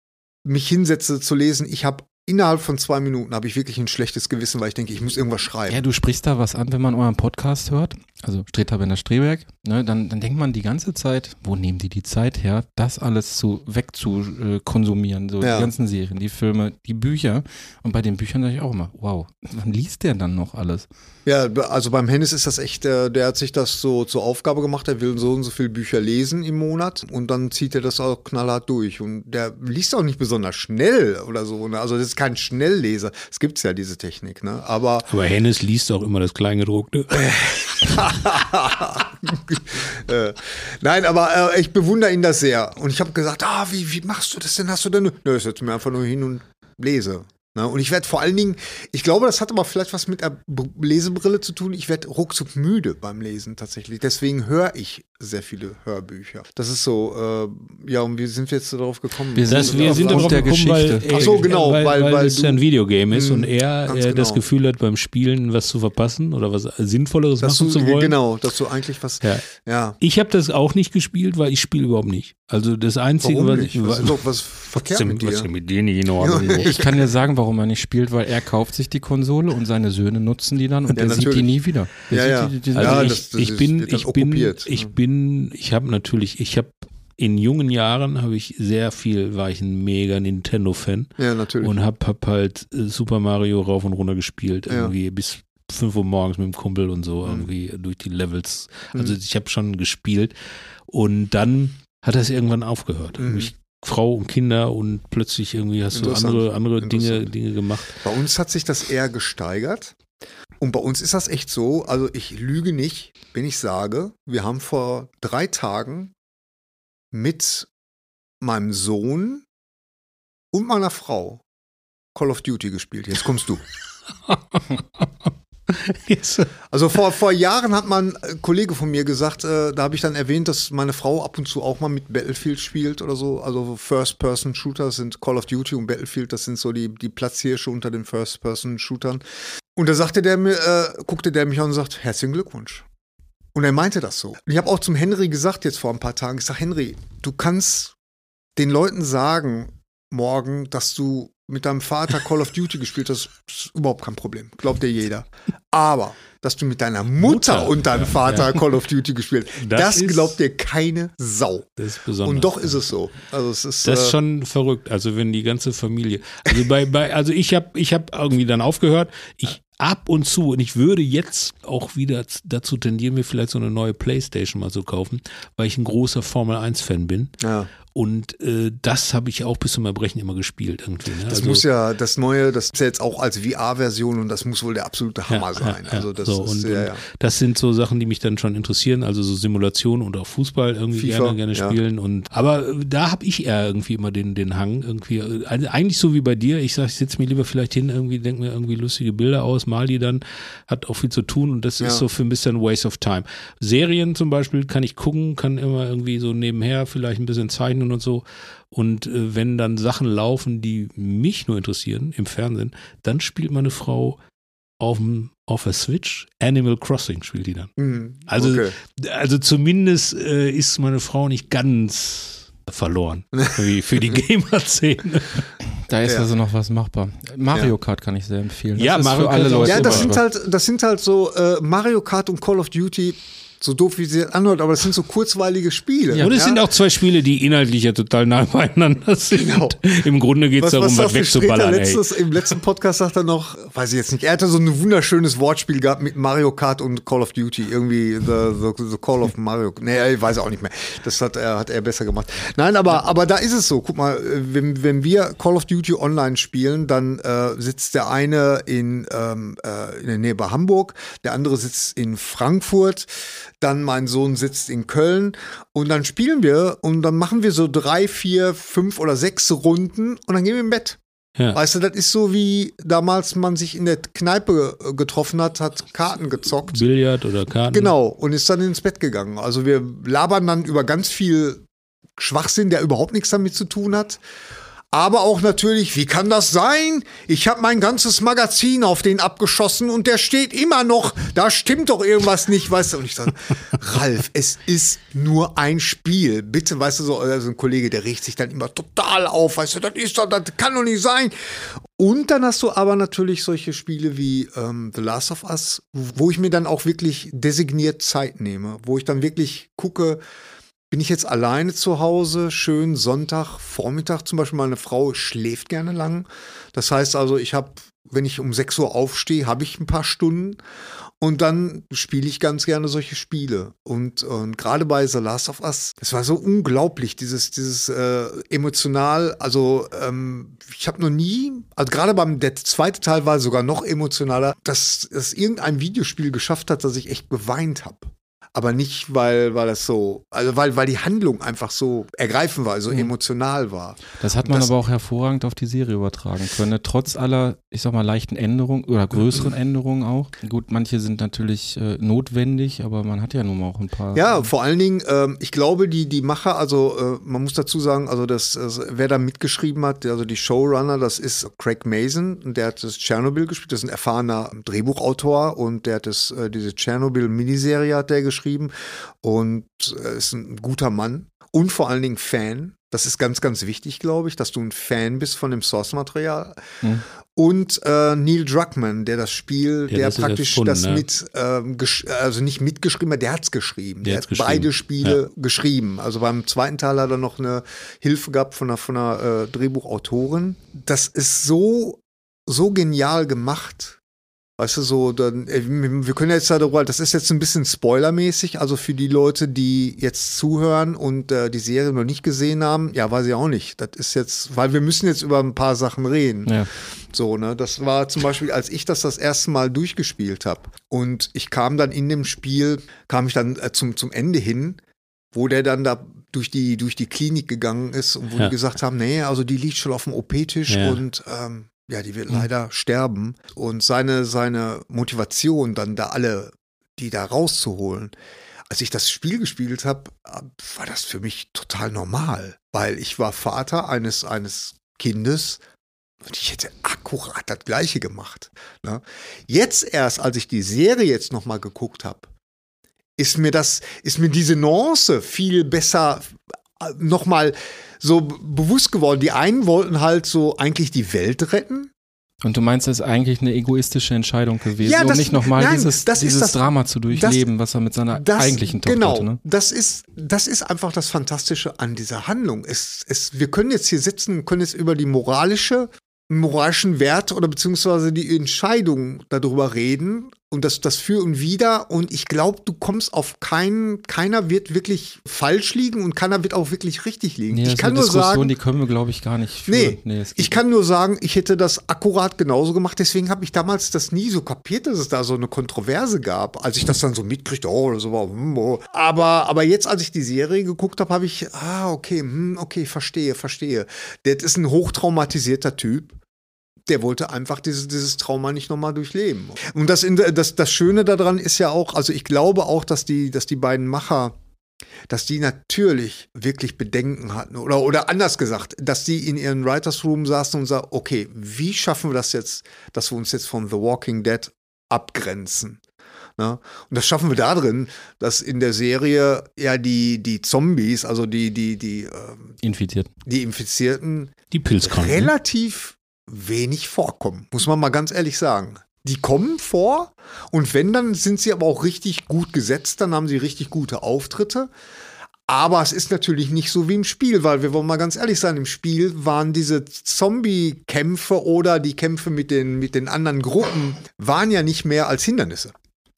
mich hinsetze zu lesen, ich habe innerhalb von zwei Minuten habe ich wirklich ein schlechtes Gewissen, weil ich denke, ich muss irgendwas schreiben. Ja, du sprichst da was an, wenn man euren Podcast hört, also Stretabender Streberg, ne, dann, dann denkt man die ganze Zeit, wo nehmen die die Zeit her, das alles zu wegzukonsumieren, äh, konsumieren, so Ja. die ganzen Serien, die Filme, die Bücher. Und bei den Büchern sage ich auch immer, wow, wann liest der dann noch alles? Ja, also beim Hennes ist das echt, äh, der hat sich das so zur Aufgabe gemacht, er will so und so viele Bücher lesen im Monat und dann zieht er das auch knallhart durch. Und der liest auch nicht besonders schnell oder so. Ne? Also das ist kein Schnellleser. Es gibt ja diese Technik, ne? Aber Aber Hennes liest auch immer das Kleingedruckte. äh, nein, aber äh, ich bewundere ihn das sehr. Und ich habe gesagt, ah, wie, wie machst du das denn? Hast du denn? Nö, ich setze mir einfach nur hin und lese. Ne? Und ich werde vor allen Dingen, ich glaube, das hat aber vielleicht was mit der B Lesebrille zu tun. Ich werde ruckzuck müde beim Lesen tatsächlich. Deswegen höre ich sehr viele Hörbücher. Das ist so, äh, ja, und wie sind wir jetzt darauf gekommen? Wir Das, wir sind darauf der gekommen, weil, Geschichte. äh, Ach so, genau, weil, weil- weil, weil es du- ja ein Videogame ist und er ganz äh, das genau. Gefühl hat, beim Spielen was zu verpassen oder was Sinnvolleres dass machen du, zu wollen. genau, dass du eigentlich was, Ja. ja. Ich habe das auch nicht gespielt, weil ich spiele überhaupt nicht. Also das Einzige, Warum was nicht? ich Was ist doch was was verkehrt mit was dir? denn mit dir nicht in Ordnung? Ich kann dir sagen, warum er nicht spielt, weil er kauft sich die Konsole und seine Söhne nutzen die dann und Ja, er sieht die nie wieder. Der Ja, ja. Die, die, die, Also Ja, ich, das- das ich bin, ich bin, ich bin, ich habe natürlich, ich habe in jungen Jahren habe ich sehr viel, war ich ein mega Nintendo-Fan Ja, natürlich. und hab, hab halt äh, Super Mario rauf und runter gespielt, Ja. irgendwie bis 5 Uhr morgens mit dem Kumpel und so, Mhm. irgendwie durch die Levels. Also Mhm. ich habe schon gespielt und dann hat das irgendwann aufgehört. Mhm. Ich, Frau und Kinder und plötzlich irgendwie hast du andere, andere Dinge. Dinge gemacht. Bei uns hat sich das eher gesteigert. Und bei uns ist das echt so, also ich lüge nicht, wenn ich sage, wir haben vor drei Tagen mit meinem Sohn und meiner Frau Call of Duty gespielt. Jetzt kommst du. Also vor, vor Jahren hat mal ein äh, Kollege von mir gesagt, äh, da habe ich dann erwähnt, dass meine Frau ab und zu auch mal mit Battlefield spielt oder so. Also First-Person-Shooter sind Call of Duty und Battlefield, das sind so die, die Platzhirsche unter den First-Person-Shootern. Und da sagte der mir, äh, guckte der mich an und sagt, herzlichen Glückwunsch. Und er meinte das so. Und ich habe auch zum Henry gesagt jetzt vor ein paar Tagen, ich sage, Henry, du kannst den Leuten sagen morgen, dass du mit deinem Vater Call of Duty gespielt hast, ist überhaupt kein Problem. Glaubt dir jeder. Aber, dass du mit deiner Mutter, Mutter, und deinem Vater Call of Duty gespielt hast, Das das, glaubt dir keine Sau. Das ist besonders. Und doch ist es so. Also es ist, Das ist äh, schon verrückt. Also wenn die ganze Familie. Also bei, bei also ich habe ich habe irgendwie dann aufgehört. Ich ab und zu und ich würde jetzt auch wieder dazu tendieren, mir vielleicht so eine neue Playstation mal zu kaufen, weil ich ein großer Formel 1 Fan bin. ja. Und äh, das habe ich auch bis zum Erbrechen immer gespielt irgendwie. Ne? Das also, muss ja, das Neue, das ist ja jetzt auch als VR-Version und das muss wohl der absolute Hammer sein. Ja, also ja, das so, ist, und, ja, und ja. das sind so Sachen, die mich dann schon interessieren, also so Simulation und auch Fußball irgendwie FIFA, gerne, gerne ja. spielen. Und aber äh, da habe ich eher irgendwie immer den, den Hang, irgendwie, also eigentlich so wie bei dir, ich sage, ich setze mich lieber vielleicht hin, irgendwie, denke mir irgendwie lustige Bilder aus, mal die dann, hat auch viel zu tun und das Ja. ist so für ein bisschen Waste of Time. Serien zum Beispiel kann ich gucken, kann immer irgendwie so nebenher vielleicht ein bisschen zeichnen und so. Und äh, wenn dann Sachen laufen, die mich nur interessieren im Fernsehen, dann spielt meine Frau auf, dem, auf der Switch Animal Crossing spielt die dann. Mhm. Also, okay. also zumindest äh, ist meine Frau nicht ganz verloren wie für die Gamer-Szene. Da ist Ja. also noch was machbar. Mario Ja. Kart kann ich sehr empfehlen. Das Ja, ist Mario für alle Leute. Ja, das sind halt, das sind halt so äh, Mario Kart und Call of Duty, so doof wie sie anhört, aber das sind so kurzweilige Spiele. Und es sind auch zwei Spiele, die inhaltlich ja total nah beieinander sind. Genau. Im Grunde geht es darum, was, was wegzuballern. Letztes, Im letzten Podcast sagt er noch, weiß ich jetzt nicht, er hatte so ein wunderschönes Wortspiel gehabt mit Mario Kart und Call of Duty. Irgendwie the, the, the Call of Mario. Nee, ich weiß auch nicht mehr. Das hat er, hat er besser gemacht. Nein, aber, aber da ist es so. Guck mal, wenn, wenn wir Call of Duty online spielen, dann äh, sitzt der eine in, ähm, äh, in der Nähe bei Hamburg, der andere sitzt in Frankfurt, dann mein Sohn sitzt in Köln und dann spielen wir und dann machen wir so drei, vier, fünf oder sechs Runden und dann gehen wir im Bett. Ja. Weißt du, das ist so wie damals man sich in der Kneipe äh, getroffen hat, hat Karten gezockt. Billard oder Karten. Genau, und ist dann ins Bett gegangen. Also wir labern dann über ganz viel Schwachsinn, der überhaupt nichts damit zu tun hat. Aber auch natürlich, wie kann das sein? Ich habe mein ganzes Magazin auf den abgeschossen und der steht immer noch. Da stimmt doch irgendwas nicht, weißt du? Und ich sage, Ralf, es ist nur ein Spiel. Bitte, weißt du, so also ein Kollege, der regt sich dann immer total auf, weißt du, das ist doch, das kann doch nicht sein. Und dann hast du aber natürlich solche Spiele wie ähm, The Last of Us, wo ich mir dann auch wirklich designiert Zeit nehme, wo ich dann wirklich gucke, bin ich jetzt alleine zu Hause, schön Sonntag, Vormittag zum Beispiel, meine Frau schläft gerne lang. Das heißt also, ich habe, wenn ich um 6 Uhr aufstehe, habe ich ein paar Stunden und dann spiele ich ganz gerne solche Spiele. Und, und gerade bei The Last of Us, es war so unglaublich, dieses, dieses äh, emotional, also ähm, ich habe noch nie, also gerade beim, der zweite Teil war sogar noch emotionaler, dass es irgendein Videospiel geschafft hat, dass ich echt geweint habe. Aber nicht, weil, weil das so, also weil, weil die Handlung einfach so ergreifend war, so emotional war. Das hat man Das- aber auch hervorragend auf die Serie übertragen können. ne? Trotz aller, ich sag mal, leichten Änderungen oder größeren Änderungen auch. Gut, manche sind natürlich äh, notwendig, aber man hat ja nun mal auch ein paar. Ja, vor allen Dingen, ähm, ich glaube, die, die Macher, also äh, man muss dazu sagen, also das, das, wer da mitgeschrieben hat, also die Showrunner, das ist Craig Mason, und der hat das Tschernobyl gespielt, das ist ein erfahrener Drehbuchautor und der hat das, äh, diese Tschernobyl-Miniserie hat der geschrieben und äh, ist ein guter Mann und vor allen Dingen Fan. Das ist ganz, ganz wichtig, glaube ich, dass du ein Fan bist von dem Source-Material. Mhm. Und äh, Neil Druckmann, der das Spiel, Der der das praktisch erfunden, das ne? mit, ähm, also nicht mitgeschrieben hat, der hat's geschrieben. Der Der, hat geschrieben. beide Spiele geschrieben. Also beim zweiten Teil hat er noch eine Hilfe gehabt von einer, von einer äh, Drehbuchautorin. Das ist so, so genial gemacht. Weißt du, so, dann, äh, wir können jetzt darüber, das ist jetzt ein bisschen spoilermäßig, also für die Leute, die jetzt zuhören und äh, die Serie noch nicht gesehen haben, ja, weiß ich auch nicht. Das ist jetzt, weil wir müssen jetzt über ein paar Sachen reden. Ja. So, ne, das war zum Beispiel, als ich das das erste Mal durchgespielt habe und ich kam dann in dem Spiel, kam ich dann äh, zum, zum Ende hin, wo der dann da durch die, durch die Klinik gegangen ist und wo Ja. die gesagt haben, nee, also die liegt schon auf dem OP-Tisch Ja. und ähm, ja, die wird leider sterben. Und seine, seine Motivation, dann da alle, die da rauszuholen, als ich das Spiel gespielt habe, war das für mich total normal, weil ich war Vater eines, eines Kindes und ich hätte akkurat das Gleiche gemacht. Ne? Jetzt erst, als ich die Serie jetzt noch mal geguckt habe, ist mir das, ist mir diese Nuance viel besser äh, noch mal so bewusst geworden. Die einen wollten halt so eigentlich die Welt retten. Und du meinst, das ist eigentlich eine egoistische Entscheidung gewesen, Ja, um das- nicht nochmal dieses, das dieses das- Drama zu durchleben, was er mit seiner Das, eigentlichen Tochter genau, hatte. Ne? das ist, das ist einfach das Fantastische an dieser Handlung. Es, es, wir können jetzt hier sitzen, können jetzt über die moralische, moralischen Wert oder beziehungsweise die Entscheidung darüber reden und das, das für und wider. Und ich glaube, du kommst auf keinen, keiner wird wirklich falsch liegen und keiner wird auch wirklich richtig liegen. Nee, das ich kann nur Diskussion, sagen, die können wir, glaube ich, gar nicht Nee, führen. es geht ich kann nur sagen, ich hätte das akkurat genauso gemacht. Deswegen habe ich damals das nie so kapiert, dass es da so eine Kontroverse gab, als ich das dann so mitkriegte. Oh, das war, hm, oh. aber aber jetzt, als ich die Serie geguckt habe, habe ich ah okay, hm, okay, verstehe, verstehe. Der ist ein hochtraumatisierter Typ. Der wollte einfach dieses, dieses Trauma nicht nochmal durchleben. Und das, das, das Schöne daran ist ja auch, also ich glaube auch, dass die, dass die beiden Macher dass die natürlich wirklich Bedenken hatten oder, oder anders gesagt, dass die in ihren Writers Room saßen und sagten, okay, wie schaffen wir das jetzt, dass wir uns jetzt von The Walking Dead abgrenzen? Ne? Und das schaffen wir da drin, dass in der Serie ja die, die Zombies, also die, die, die, ähm, Infiziert. die Infizierten, Die Pilzkranken. relativ wenig vorkommen, muss man mal ganz ehrlich sagen. Die kommen vor und wenn, dann sind sie aber auch richtig gut gesetzt, dann haben sie richtig gute Auftritte. Aber es ist natürlich nicht so wie im Spiel, weil wir wollen mal ganz ehrlich sein, im Spiel waren diese Zombie-Kämpfe oder die Kämpfe mit den, mit den anderen Gruppen, waren ja nicht mehr als Hindernisse.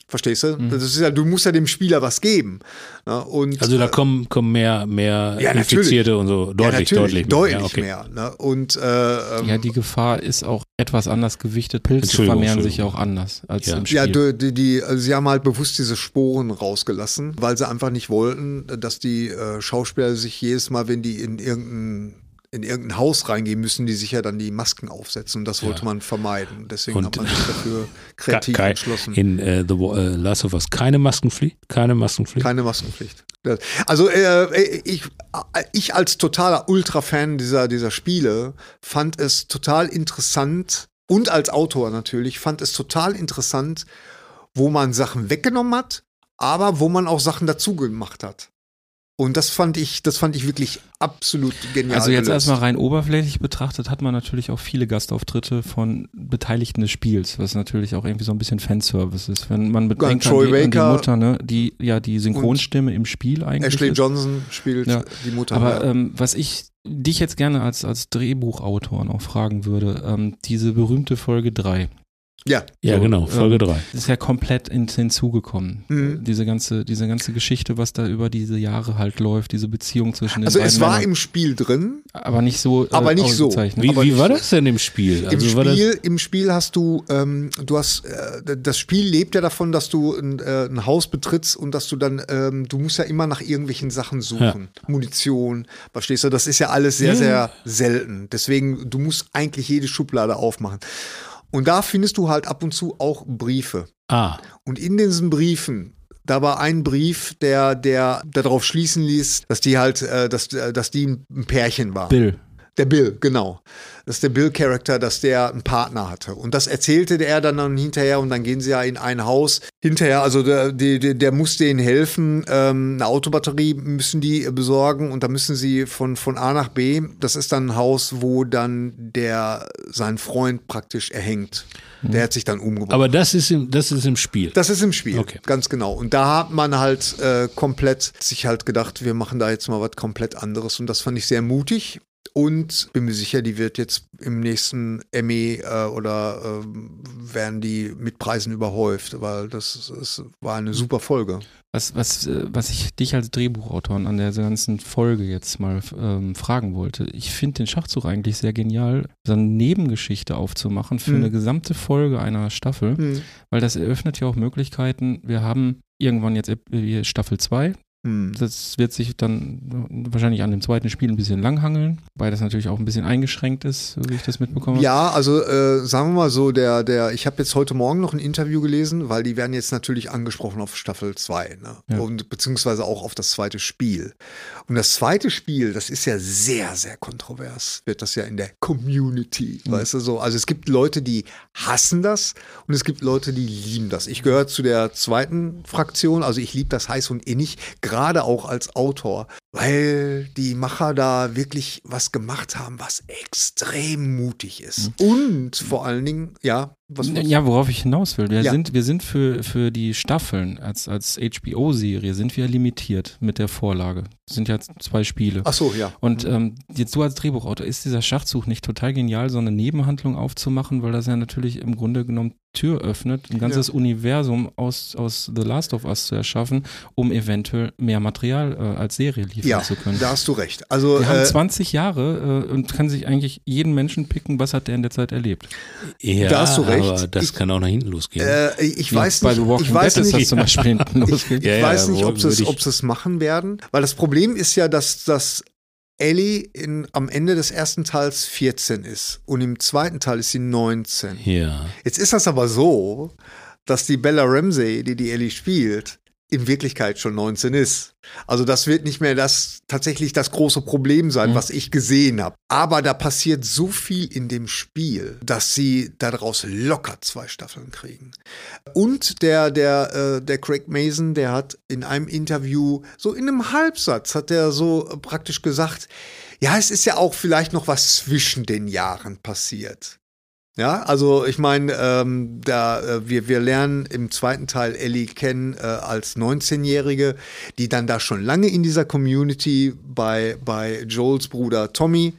Verstehst du? Das ist ja, du musst ja dem Spieler was geben. Ne? Und, Also da äh, kommen, kommen mehr, mehr Ja. Infizierte und so. Deutlich, ja, deutlich. natürlich, deutlich Ja, okay. mehr. Ne? Und äh, ähm, Ja, die Gefahr ist auch etwas anders gewichtet. Pilze vermehren sich ja auch anders als Ja. im Spiel. Ja, die, die, also sie haben halt bewusst diese Sporen rausgelassen, weil sie einfach nicht wollten, dass die äh, Schauspieler sich jedes Mal, wenn die in irgendein, in irgendein Haus reingehen, müssen die sich ja dann die Masken aufsetzen. Und das wollte Ja. man vermeiden. Deswegen Und- hat man sich dafür kreativ Ke- entschlossen. In äh, The äh, Last of Us keine Maskenpflicht? Keine Maskenpflicht? Keine Maskenpflicht. Also äh, ich, ich als totaler Ultra-Fan dieser, dieser Spiele fand es total interessant und als Autor natürlich fand es total interessant, wo man Sachen weggenommen hat, aber wo man auch Sachen dazu gemacht hat. Und das fand ich, das fand ich wirklich absolut genial. Also jetzt gelöst. erstmal rein oberflächlich betrachtet hat man natürlich auch viele Gastauftritte von Beteiligten des Spiels, was natürlich auch irgendwie so ein bisschen Fanservice ist. Wenn man bedenkt an Troy die, die Mutter, ne, die ja die Synchronstimme im Spiel eigentlich Ashley ist. Johnson spielt Ja. die Mutter. Aber ja. ähm, was ich dich jetzt gerne als, als Drehbuchautor noch fragen würde, ähm, diese berühmte Folge 3, ja. ja, so, genau, Folge ähm, 3. ist ja komplett in, hinzugekommen. Mhm. Diese ganze, diese ganze Geschichte, was da über diese Jahre halt läuft, diese Beziehung zwischen den Also beiden es war Männern. im Spiel drin. aber nicht so, äh, aber nicht so. Wie, aber wie war das denn im Spiel? Also Im war das, Spiel, Im Spiel hast du, ähm, du hast, äh, das Spiel lebt ja davon, dass du ein, äh, ein Haus betrittst und dass du dann, ähm, du musst ja immer nach irgendwelchen Sachen suchen. Munition, verstehst du? Das ist ja alles sehr, Ja. sehr selten. Deswegen, du musst eigentlich jede Schublade aufmachen. Und da findest du halt ab und zu auch Briefe. ah, Und in diesen Briefen, da war ein Brief, der, der darauf schließen ließ, dass die halt, äh, dass, äh, dass die ein Pärchen waren. Bill. Der Bill, genau. Das ist der Bill-Charakter, dass der einen Partner hatte. Und das erzählte er dann, dann hinterher und dann gehen sie ja in ein Haus. Hinterher, also der, der, der muss denen helfen. Ähm, eine Autobatterie müssen die besorgen und da müssen sie von, von A nach B. Das ist dann ein Haus, wo dann der sein Freund praktisch erhängt. Der hat sich dann umgebracht. aber das ist im, das ist im Spiel. Das ist im Spiel, Okay. ganz genau. Und da hat man halt äh, komplett sich halt gedacht, wir machen da jetzt mal was komplett anderes. Und das fand ich sehr mutig. Und bin mir sicher, die wird jetzt im nächsten Emmy äh, oder ähm, werden die mit Preisen überhäuft, weil das, das war eine super Folge. Was, was, äh, was ich dich als Drehbuchautor an der ganzen Folge jetzt mal ähm, fragen wollte, ich finde den Schachzug eigentlich sehr genial, so eine Nebengeschichte aufzumachen für Hm. eine gesamte Folge einer Staffel, weil das eröffnet ja auch Möglichkeiten. Wir haben irgendwann jetzt äh, Staffel 2, Hm. das wird sich dann wahrscheinlich an dem zweiten Spiel ein bisschen langhangeln, weil das natürlich auch ein bisschen eingeschränkt ist, so wie ich das mitbekomme. Ja, also äh, sagen wir mal so, der, der, ich habe jetzt heute Morgen noch ein Interview gelesen, weil die werden jetzt natürlich angesprochen auf Staffel 2, ne? Ja. Und beziehungsweise auch auf das zweite Spiel. Und das zweite Spiel, das ist ja sehr, sehr kontrovers, wird das ja in der Community, weißt du so. Also es gibt Leute, die hassen das und es gibt Leute, die lieben das. Ich gehöre zu der zweiten Fraktion, also ich liebe das heiß und innig, gerade auch als Autor, weil die Macher da wirklich was gemacht haben, was extrem mutig ist. Und vor allen Dingen, ja, was Ja, worauf ich hinaus will. Wir Ja. sind, wir sind für, für die Staffeln als, als HBO-Serie sind wir limitiert mit der Vorlage. Das sind ja zwei Spiele. Ach so, ja. Und ähm, jetzt du als Drehbuchautor, ist dieser Schachzug nicht total genial, so eine Nebenhandlung aufzumachen, weil das ja natürlich im Grunde genommen Tür öffnet, ein ganzes Universum aus, aus The Last of Us zu erschaffen, um eventuell mehr Material äh, als Serie liefern Ja, zu können. da hast du recht. Also Wir haben äh, 20 Jahre äh, und kann sich eigentlich jeden Menschen picken, was hat der in der Zeit erlebt. Ja, Da hast du recht. aber das Ich- kann auch nach hinten losgehen. äh, ich weiß Bei nicht, The Walking ich weiß Dead ist nicht, das zum Beispiel hinten. Ja, Ich ja, weiß nicht, ob sie es, würde ich- ob sie es machen werden, weil das Problem ist ja, dass, dass Ellie in, am Ende des ersten Teils 14 ist und im zweiten Teil ist sie 19. ja. Jetzt ist das aber so, dass die Bella Ramsey, die die Ellie spielt, in Wirklichkeit schon 19 ist. Also das wird nicht mehr das tatsächlich das große Problem sein, Mhm. was ich gesehen habe. Aber da passiert so viel in dem Spiel, dass sie daraus locker zwei Staffeln kriegen. Und der der äh, der Craig Mason, der hat in einem Interview so in einem Halbsatz hat er so praktisch gesagt, ja, es ist ja auch vielleicht noch was zwischen den Jahren passiert. Ja, also ich meine, ähm, da äh, wir, wir lernen im zweiten Teil Ellie kennen äh, als 19-Jährige, die dann da schon lange in dieser Community bei, bei Joels Bruder Tommy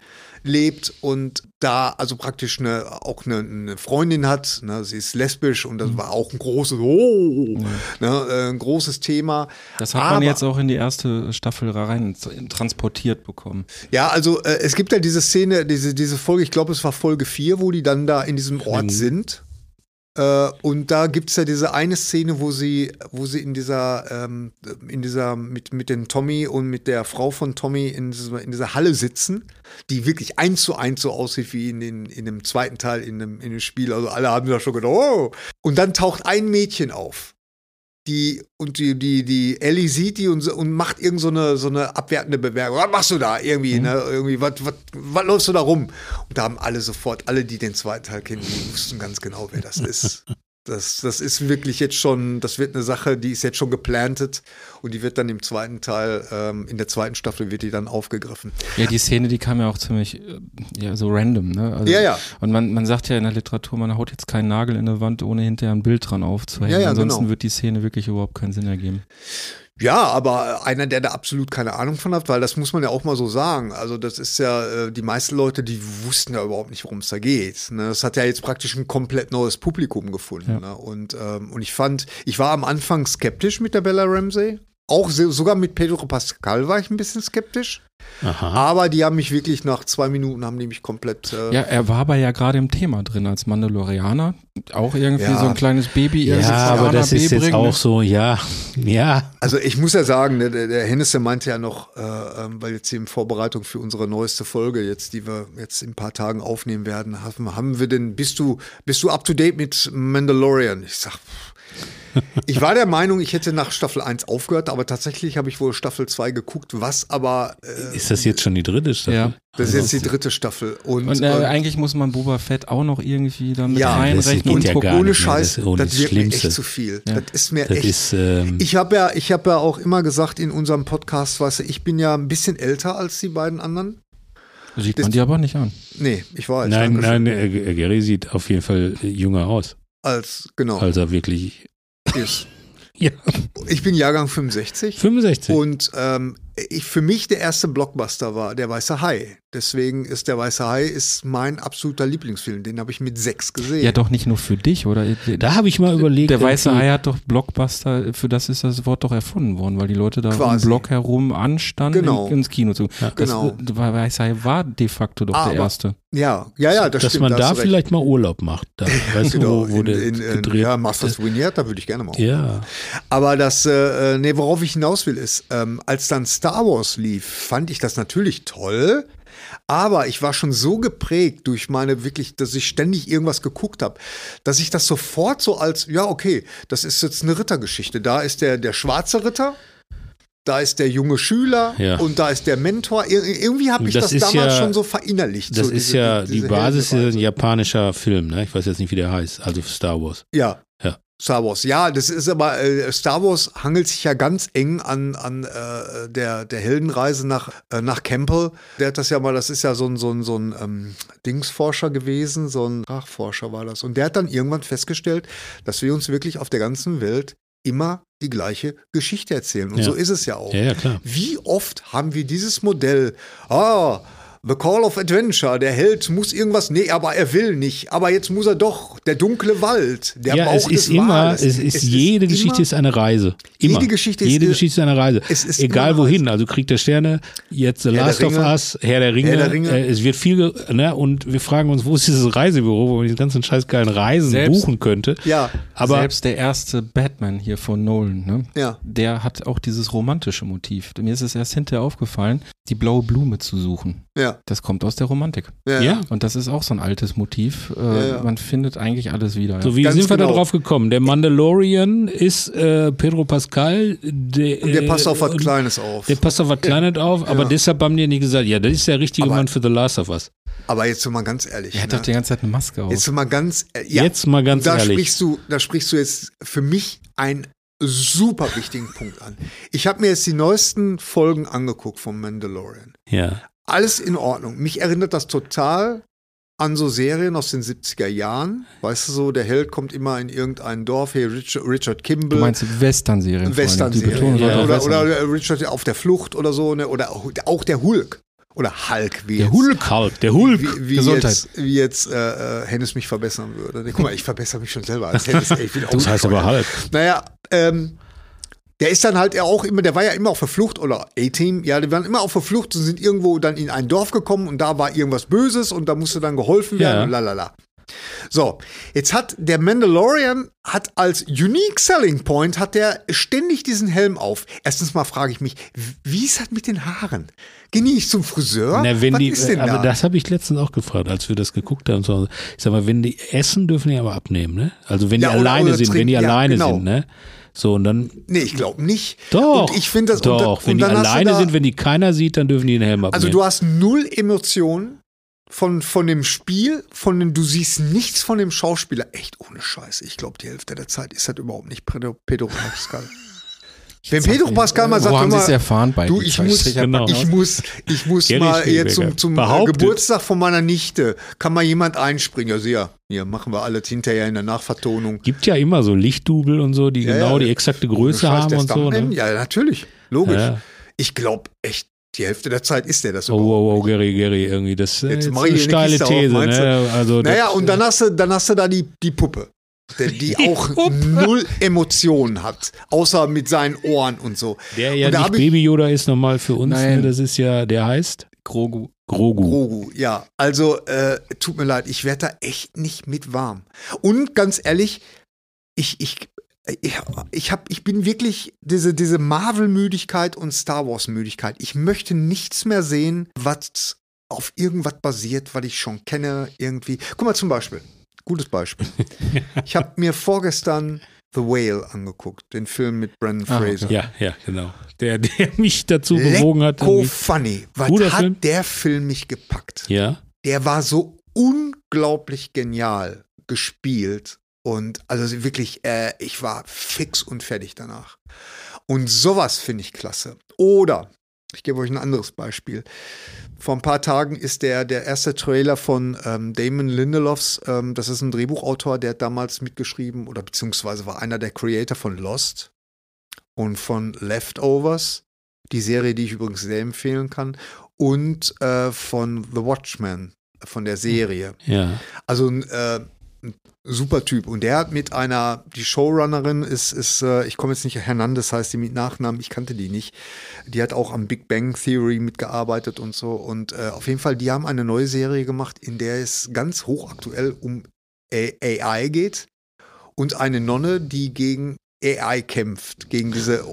lebt und da also praktisch eine, auch eine, eine Freundin hat. Ne, sie ist lesbisch und das war auch ein großes, oh, ne, äh, ein großes Thema. Das hat man Aber- jetzt auch in die erste Staffel rein transportiert bekommen. Ja, also äh, es gibt ja diese Szene, diese, diese Folge, ich glaube, es war Folge 4, wo die dann da in diesem Ort Mhm. sind. Äh, und da gibt es ja diese eine Szene, wo sie, wo sie in dieser, ähm, in dieser, mit, mit dem Tommy und mit der Frau von Tommy in dieser, in dieser Halle sitzen, die wirklich eins zu eins so aussieht wie in, den, in dem zweiten Teil in dem, in dem Spiel. Also alle haben da schon gedacht, oh. Und dann taucht ein Mädchen auf. Die, und die, die, die Ellie sieht die und, und macht irgend so eine, so eine abwertende Bewerbung. Was machst du da? Irgendwie, Mhm. ne? Irgendwie, was, was, was läufst du da rum? Und da haben alle sofort, alle, die den zweiten Teil kennen, die wussten ganz genau, wer das ist. Das, das ist wirklich jetzt schon, das wird eine Sache, die ist jetzt schon geplantet und die wird dann im zweiten Teil, ähm, in der zweiten Staffel wird die dann aufgegriffen. Ja, die Szene, die kam ja auch ziemlich äh, ja, so random, ne? Also, Ja, ja. Und man, man sagt ja in der Literatur, man haut jetzt keinen Nagel in der Wand, ohne hinterher ein Bild dran aufzuhängen. Ja, ja, Ansonsten genau. wird die Szene wirklich überhaupt keinen Sinn ergeben. Ja, aber einer, der da absolut keine Ahnung von hat, weil das muss man ja auch mal so sagen. Also das ist ja, äh, die meisten Leute, die wussten ja überhaupt nicht, worum es da geht. Ne? Das hat ja jetzt praktisch ein komplett neues Publikum gefunden. Ja. Ne? Und, ähm, und ich fand, ich war am Anfang skeptisch mit der Bella Ramsey. Auch so, sogar mit Pedro Pascal war ich ein bisschen skeptisch. Aha. Aber die haben mich wirklich nach zwei Minuten haben die mich komplett. Äh, Ja, er war aber ja gerade im Thema drin als Mandalorianer. Auch irgendwie Ja. so ein kleines Baby. Ja, aber das ist jetzt auch so, ja, ja. Also ich muss ja sagen, ne, der, der Hennes, der meinte ja noch, äh, ähm, weil jetzt hier in Vorbereitung für unsere neueste Folge, jetzt, die wir jetzt in ein paar Tagen aufnehmen werden, haben, haben wir denn, bist du, bist du up to date mit Mandalorian? Ich sag, pff. Ich war der Meinung, ich hätte nach Staffel 1 aufgehört, aber tatsächlich habe ich wohl Staffel 2 geguckt, was aber, äh, Ist das jetzt schon die dritte Staffel? Ja. das ist jetzt die dritte Staffel. Und, Und äh, ähm, eigentlich muss man Boba Fett auch noch irgendwie dann mit Ja, das reinrechnen. Und ja ohne. Scheiß, Das das das wird mir echt zu viel. Ja. Das ist mir Das echt ist, ähm, Ich habe ja, ich habe ja auch immer gesagt in unserem Podcast, weißt du, ich bin ja ein bisschen älter als die beiden anderen. Sieht man die aber nicht an. Nee, ich weiß. nein, Dankeschön. nein, äh, Gary sieht auf jeden Fall äh, jünger aus, Als, genau. als er wirklich ist. Ja. Ich bin Jahrgang 65. 65. Und ähm, ich, für mich der erste Blockbuster war Der Weiße Hai. Deswegen ist Der Weiße Hai ist mein absoluter Lieblingsfilm. Den habe ich mit sechs gesehen. Ja, doch nicht nur für dich, oder? da habe ich mal überlegt. Der weiße Hai hat doch Blockbuster, für das ist das Wort doch erfunden worden, weil die Leute da Quasi. im Block herum anstanden, Genau. in, ins Kino zu. Ja, das, genau. Der weiße Hai war de facto doch Aber- der erste. Ja, ja, ja, das dass stimmt. man da du recht. vielleicht mal Urlaub macht. Da, weißt Genau, du, wo, wo in, der in, gedreht ja, Masters Vineyard, da würde ich gerne mal. Ja, Aber das, äh, äh, nee, worauf ich hinaus will, ist, ähm, als dann Star Wars lief, fand ich das natürlich toll. Aber ich war schon so geprägt durch meine wirklich, dass ich ständig irgendwas geguckt habe, dass ich das sofort so als, ja, okay, das ist jetzt eine Rittergeschichte. Da ist der, der schwarze Ritter, da ist der junge Schüler Ja. und da ist der Mentor. Ir irgendwie habe ich Das das, damals ja- schon so verinnerlicht. das so ist diese- ja, die diese Basis ist ein japanischer Film, ne? Ich weiß jetzt nicht, wie der heißt, also Star Wars. Ja. Star Wars. Ja, das ist aber, äh, Star Wars hangelt sich ja ganz eng an, an äh, der, der Heldenreise nach, äh, nach Campbell. Der hat das ja mal, das ist ja so ein, so ein, so ein ähm, Dingsforscher gewesen, so ein Sprachforscher war das. Und der hat dann irgendwann festgestellt, dass wir uns wirklich auf der ganzen Welt immer die gleiche Geschichte erzählen. Und Ja. so ist es ja auch. Ja, ja, klar. Wie oft haben wir dieses Modell, ah, The Call of Adventure, der Held muss irgendwas, nee, aber er will nicht, aber jetzt muss er doch, der dunkle Wald, der ja, Bauch es ist des immer, Wales. es ist, jede Geschichte immer- ist eine Reise. Immer. Jede Geschichte ist- jede Geschichte ist eine Reise. Es ist Egal wohin, also Krieg der Sterne, jetzt The Herr Last of. Us, Herr der Ringe. Herr der Ringe. Äh, es wird viel, ge- ne, und wir fragen uns, wo ist dieses Reisebüro, wo man die ganzen scheiß geilen Reisen Selbst- buchen könnte. Ja, Aber Selbst der erste Batman hier von Nolan, ne? ja. der hat auch dieses romantische Motiv. Mir ist es erst hinterher aufgefallen, die blaue Blume zu suchen. Ja. Ja. Das kommt aus der Romantik. Ja. Ja. Und das ist auch so ein altes Motiv. Äh, Ja, ja. Man findet eigentlich alles wieder. So, wie Ganz sind wir da genau. drauf gekommen? Der Mandalorian ist äh, Pedro Pascal. Der, Und der äh, passt auf was und Kleines auf. Der passt auf was Kleines auf, aber Ja. deshalb haben die nicht gesagt, ja, das ist der richtige Aber- Mann für The Last of Us. Aber jetzt mal ganz ehrlich. er hat ne? doch die ganze Zeit eine Maske auf. Jetzt mal ganz, äh, ja, Jetzt mal ganz da ehrlich. sprichst du, da sprichst du jetzt für mich einen super wichtigen Punkt an. Ich habe mir jetzt die neuesten Folgen angeguckt vom Mandalorian. Ja. Alles in Ordnung. Mich erinnert das total an so Serien aus den 70er Jahren. Weißt du so, der Held kommt immer in irgendein Dorf, hier Richard, Richard Kimball. du meinst Western-Serien? vor allem. Die Western-Serie. Betonung Ja, oder, oder Richard auf der Flucht oder so, ne? oder auch, der Hulk. Oder Hulk, wie Der jetzt, Hulk halt, der Hulk. Wie, wie Gesundheit. jetzt, wie jetzt äh, äh, Hennes mich verbessern würde. Guck mal, ich verbessere mich schon selber als Hennes. Ey, ich bin auch Das heißt aber halt. Naja, ähm, der ist dann halt auch immer, der war ja immer auf der Flucht oder A-Team, ja, die waren immer auf der Flucht und sind irgendwo dann in ein Dorf gekommen und da war irgendwas Böses und da musste dann geholfen werden Ja. und lalala. So, jetzt hat der Mandalorian hat als unique selling point hat der ständig diesen Helm auf. Erstens mal frage ich mich, wie ist das mit den Haaren? Gehen die nicht zum Friseur? Na, wenn Was die, ist denn aber da? das habe ich letztens auch gefragt, als wir das geguckt haben. So, ich sag mal, wenn die essen, dürfen die aber abnehmen, ne? Also wenn die Ja, oder- alleine oder sind, wenn die trinken, ja, alleine genau. sind, ne? So, und dann, Nee, ich glaube nicht. doch, Und ich finde das und da- doch, wenn und die alleine da- sind, wenn die keiner sieht, dann dürfen die den Helm abnehmen. Also du hast null Emotionen von, von dem Spiel, von dem, du siehst nichts von dem Schauspieler. Echt ohne Scheiße. Ich glaube, die Hälfte der Zeit ist das überhaupt nicht Pedro, Pedro Pascal. Wenn Pedro Pascal mal sagt, mal, erfahren bei du, ich muss, Genau. ich muss, ich muss mal jetzt zum, zum äh. Geburtstag von meiner Nichte, kann mal jemand einspringen. Ja, sehr. Hier machen wir alles hinterher in der Nachvertonung. Gibt ja immer so Lichtdubel und so, die Ja, genau ja. die exakte Ohne Größe Scheiß, haben und so. Ne? Ja, natürlich. Logisch. Ja. Ich glaube echt, die Hälfte der Zeit ist der das Oh, überhaupt wow, wow, nicht. Gary, Gary, irgendwie. Das ist Jetzt jetzt mach ich eine steile Kiste auf, These, meinst du? ne? Also, Naja, das, und dann hast du, dann hast du da die, die Puppe, die, die auch null Emotionen hat, außer mit seinen Ohren und so. Der ja nicht Baby Yoda ist nochmal für uns, Nein. ne? das ist ja, der heißt Grogu. Grogu. Grogu, ja. Also, äh, tut mir leid, ich werde da echt nicht mit warm. Und ganz ehrlich, ich, ich, ich, ich, hab, ich bin wirklich diese, diese Marvel-Müdigkeit und Star Wars-Müdigkeit. Ich möchte nichts mehr sehen, was auf irgendwas basiert, was ich schon kenne, irgendwie. Guck mal zum Beispiel, gutes Beispiel. ich habe mir vorgestern The Whale angeguckt, den Film mit Brandon Ah. Fraser. Ja, ja, genau. Der, der mich dazu bewogen hat. Lecko irgendwie- funny. Was Guter hat Film. der Film mich gepackt? Ja. der war so unglaublich genial gespielt. Und also wirklich, äh, ich war fix und fertig danach. Und sowas finde ich klasse. Oder, ich gebe euch ein anderes Beispiel. Vor ein paar Tagen ist der, der erste Trailer von ähm, Damon Lindelofs, ähm, das ist ein Drehbuchautor, der hat damals mitgeschrieben oder beziehungsweise war einer der Creator von Lost und von Leftovers, die Serie, die ich übrigens sehr empfehlen kann, und äh, von The Watchmen, von der Serie. Ja. Also ein, äh, ein super Typ. Und der hat mit einer, die Showrunnerin ist, ist äh, ich komme jetzt nicht, Hernandez heißt die mit Nachnamen, ich kannte die nicht. Die hat auch am Big Bang Theory mitgearbeitet und so. Und äh, auf jeden Fall, die haben eine neue Serie gemacht, in der es ganz hochaktuell um AI geht und eine Nonne, die gegen AI kämpft, gegen diese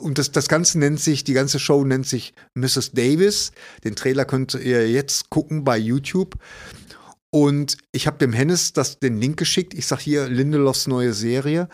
und das, das Ganze nennt sich, die ganze Show nennt sich Mrs. Davis. Den Trailer könnt ihr jetzt gucken bei YouTube. Und ich habe dem Hennes das, den Link geschickt. Ich sage hier Lindelofs neue Serie.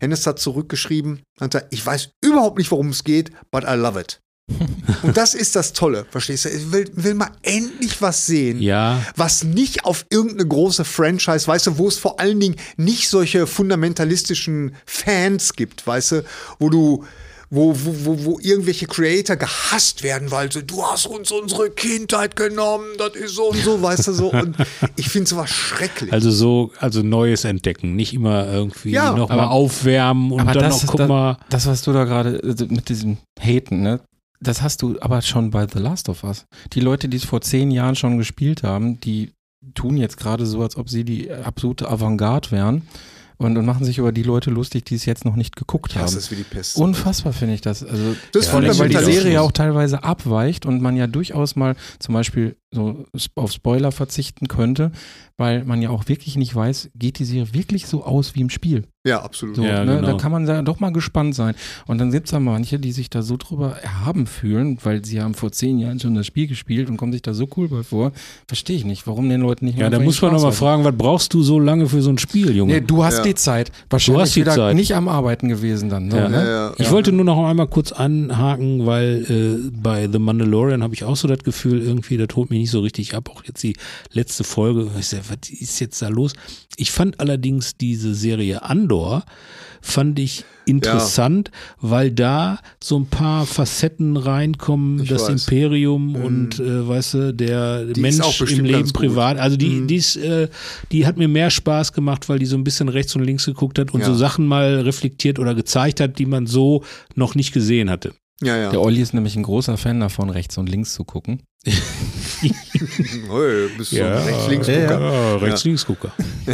Hennes hat zurückgeschrieben, hat gesagt, ich weiß überhaupt nicht, worum es geht, but I love it. Und das ist das Tolle, verstehst du? Ich will, will mal endlich was sehen, Ja. was nicht auf irgendeine große Franchise, weißt du, wo es vor allen Dingen nicht solche fundamentalistischen Fans gibt, weißt du, wo du wo, wo, wo, wo irgendwelche Creator gehasst werden, weil so, du hast uns unsere Kindheit genommen, das ist so und so, weißt du so. Und ich finde sowas schrecklich. Also so, also Neues entdecken, nicht immer irgendwie Ja, nochmal aufwärmen und aber dann das noch, guck da- mal. Das, was du da gerade äh, mit diesem Haten, ne? Das hast du aber schon bei The Last of Us. Die Leute, die es vor zehn Jahren schon gespielt haben, die tun jetzt gerade so, als ob sie die absolute Avantgarde wären und, und machen sich über die Leute lustig, die es jetzt noch nicht geguckt das haben. ist wie die Pest. Unfassbar finde ich das. Also Das allem, weil die. Serie auch teilweise abweicht und man ja durchaus mal zum Beispiel so auf Spoiler verzichten könnte, weil man ja auch wirklich nicht weiß, geht die Serie wirklich so aus wie im Spiel. Ja, absolut. So, Ja, ne? genau. Da kann man da doch mal gespannt sein. Und dann gibt es da manche, die sich da so drüber erhaben fühlen, weil sie haben vor zehn Jahren schon das Spiel gespielt und kommen sich da so cool bei vor. Verstehe ich nicht, warum den Leuten nicht Ja, da muss man den noch mal Spaß fragen, was brauchst du so lange für so ein Spiel, Junge? Nee, du hast Ja. die Zeit. Wahrscheinlich hast die wieder Zeit. nicht am Arbeiten gewesen dann. Ne? Ja. ne? Ja, ja. Ich wollte nur noch einmal kurz anhaken, weil äh, bei The Mandalorian habe ich auch so das Gefühl, irgendwie, das holt mich nicht so richtig ab. Auch jetzt die letzte Folge, ich sag, was ist jetzt da los? Ich fand allerdings diese Serie Andor, fand ich interessant, weil da so ein paar Facetten reinkommen, Ich das weiß. Imperium und äh, weißt du, der ist Mensch im Leben privat. Also die, Mhm. die, ist, äh, die hat mir mehr Spaß gemacht, weil die so ein bisschen rechts und links geguckt hat und Ja. so Sachen mal reflektiert oder gezeigt hat, die man so noch nicht gesehen hatte. Ja, ja. Der Olli ist nämlich ein großer Fan davon, rechts und links zu gucken. Hey, bist du ein Rechts-Links-Gucker. Ja, Rechts-Links-Gucker.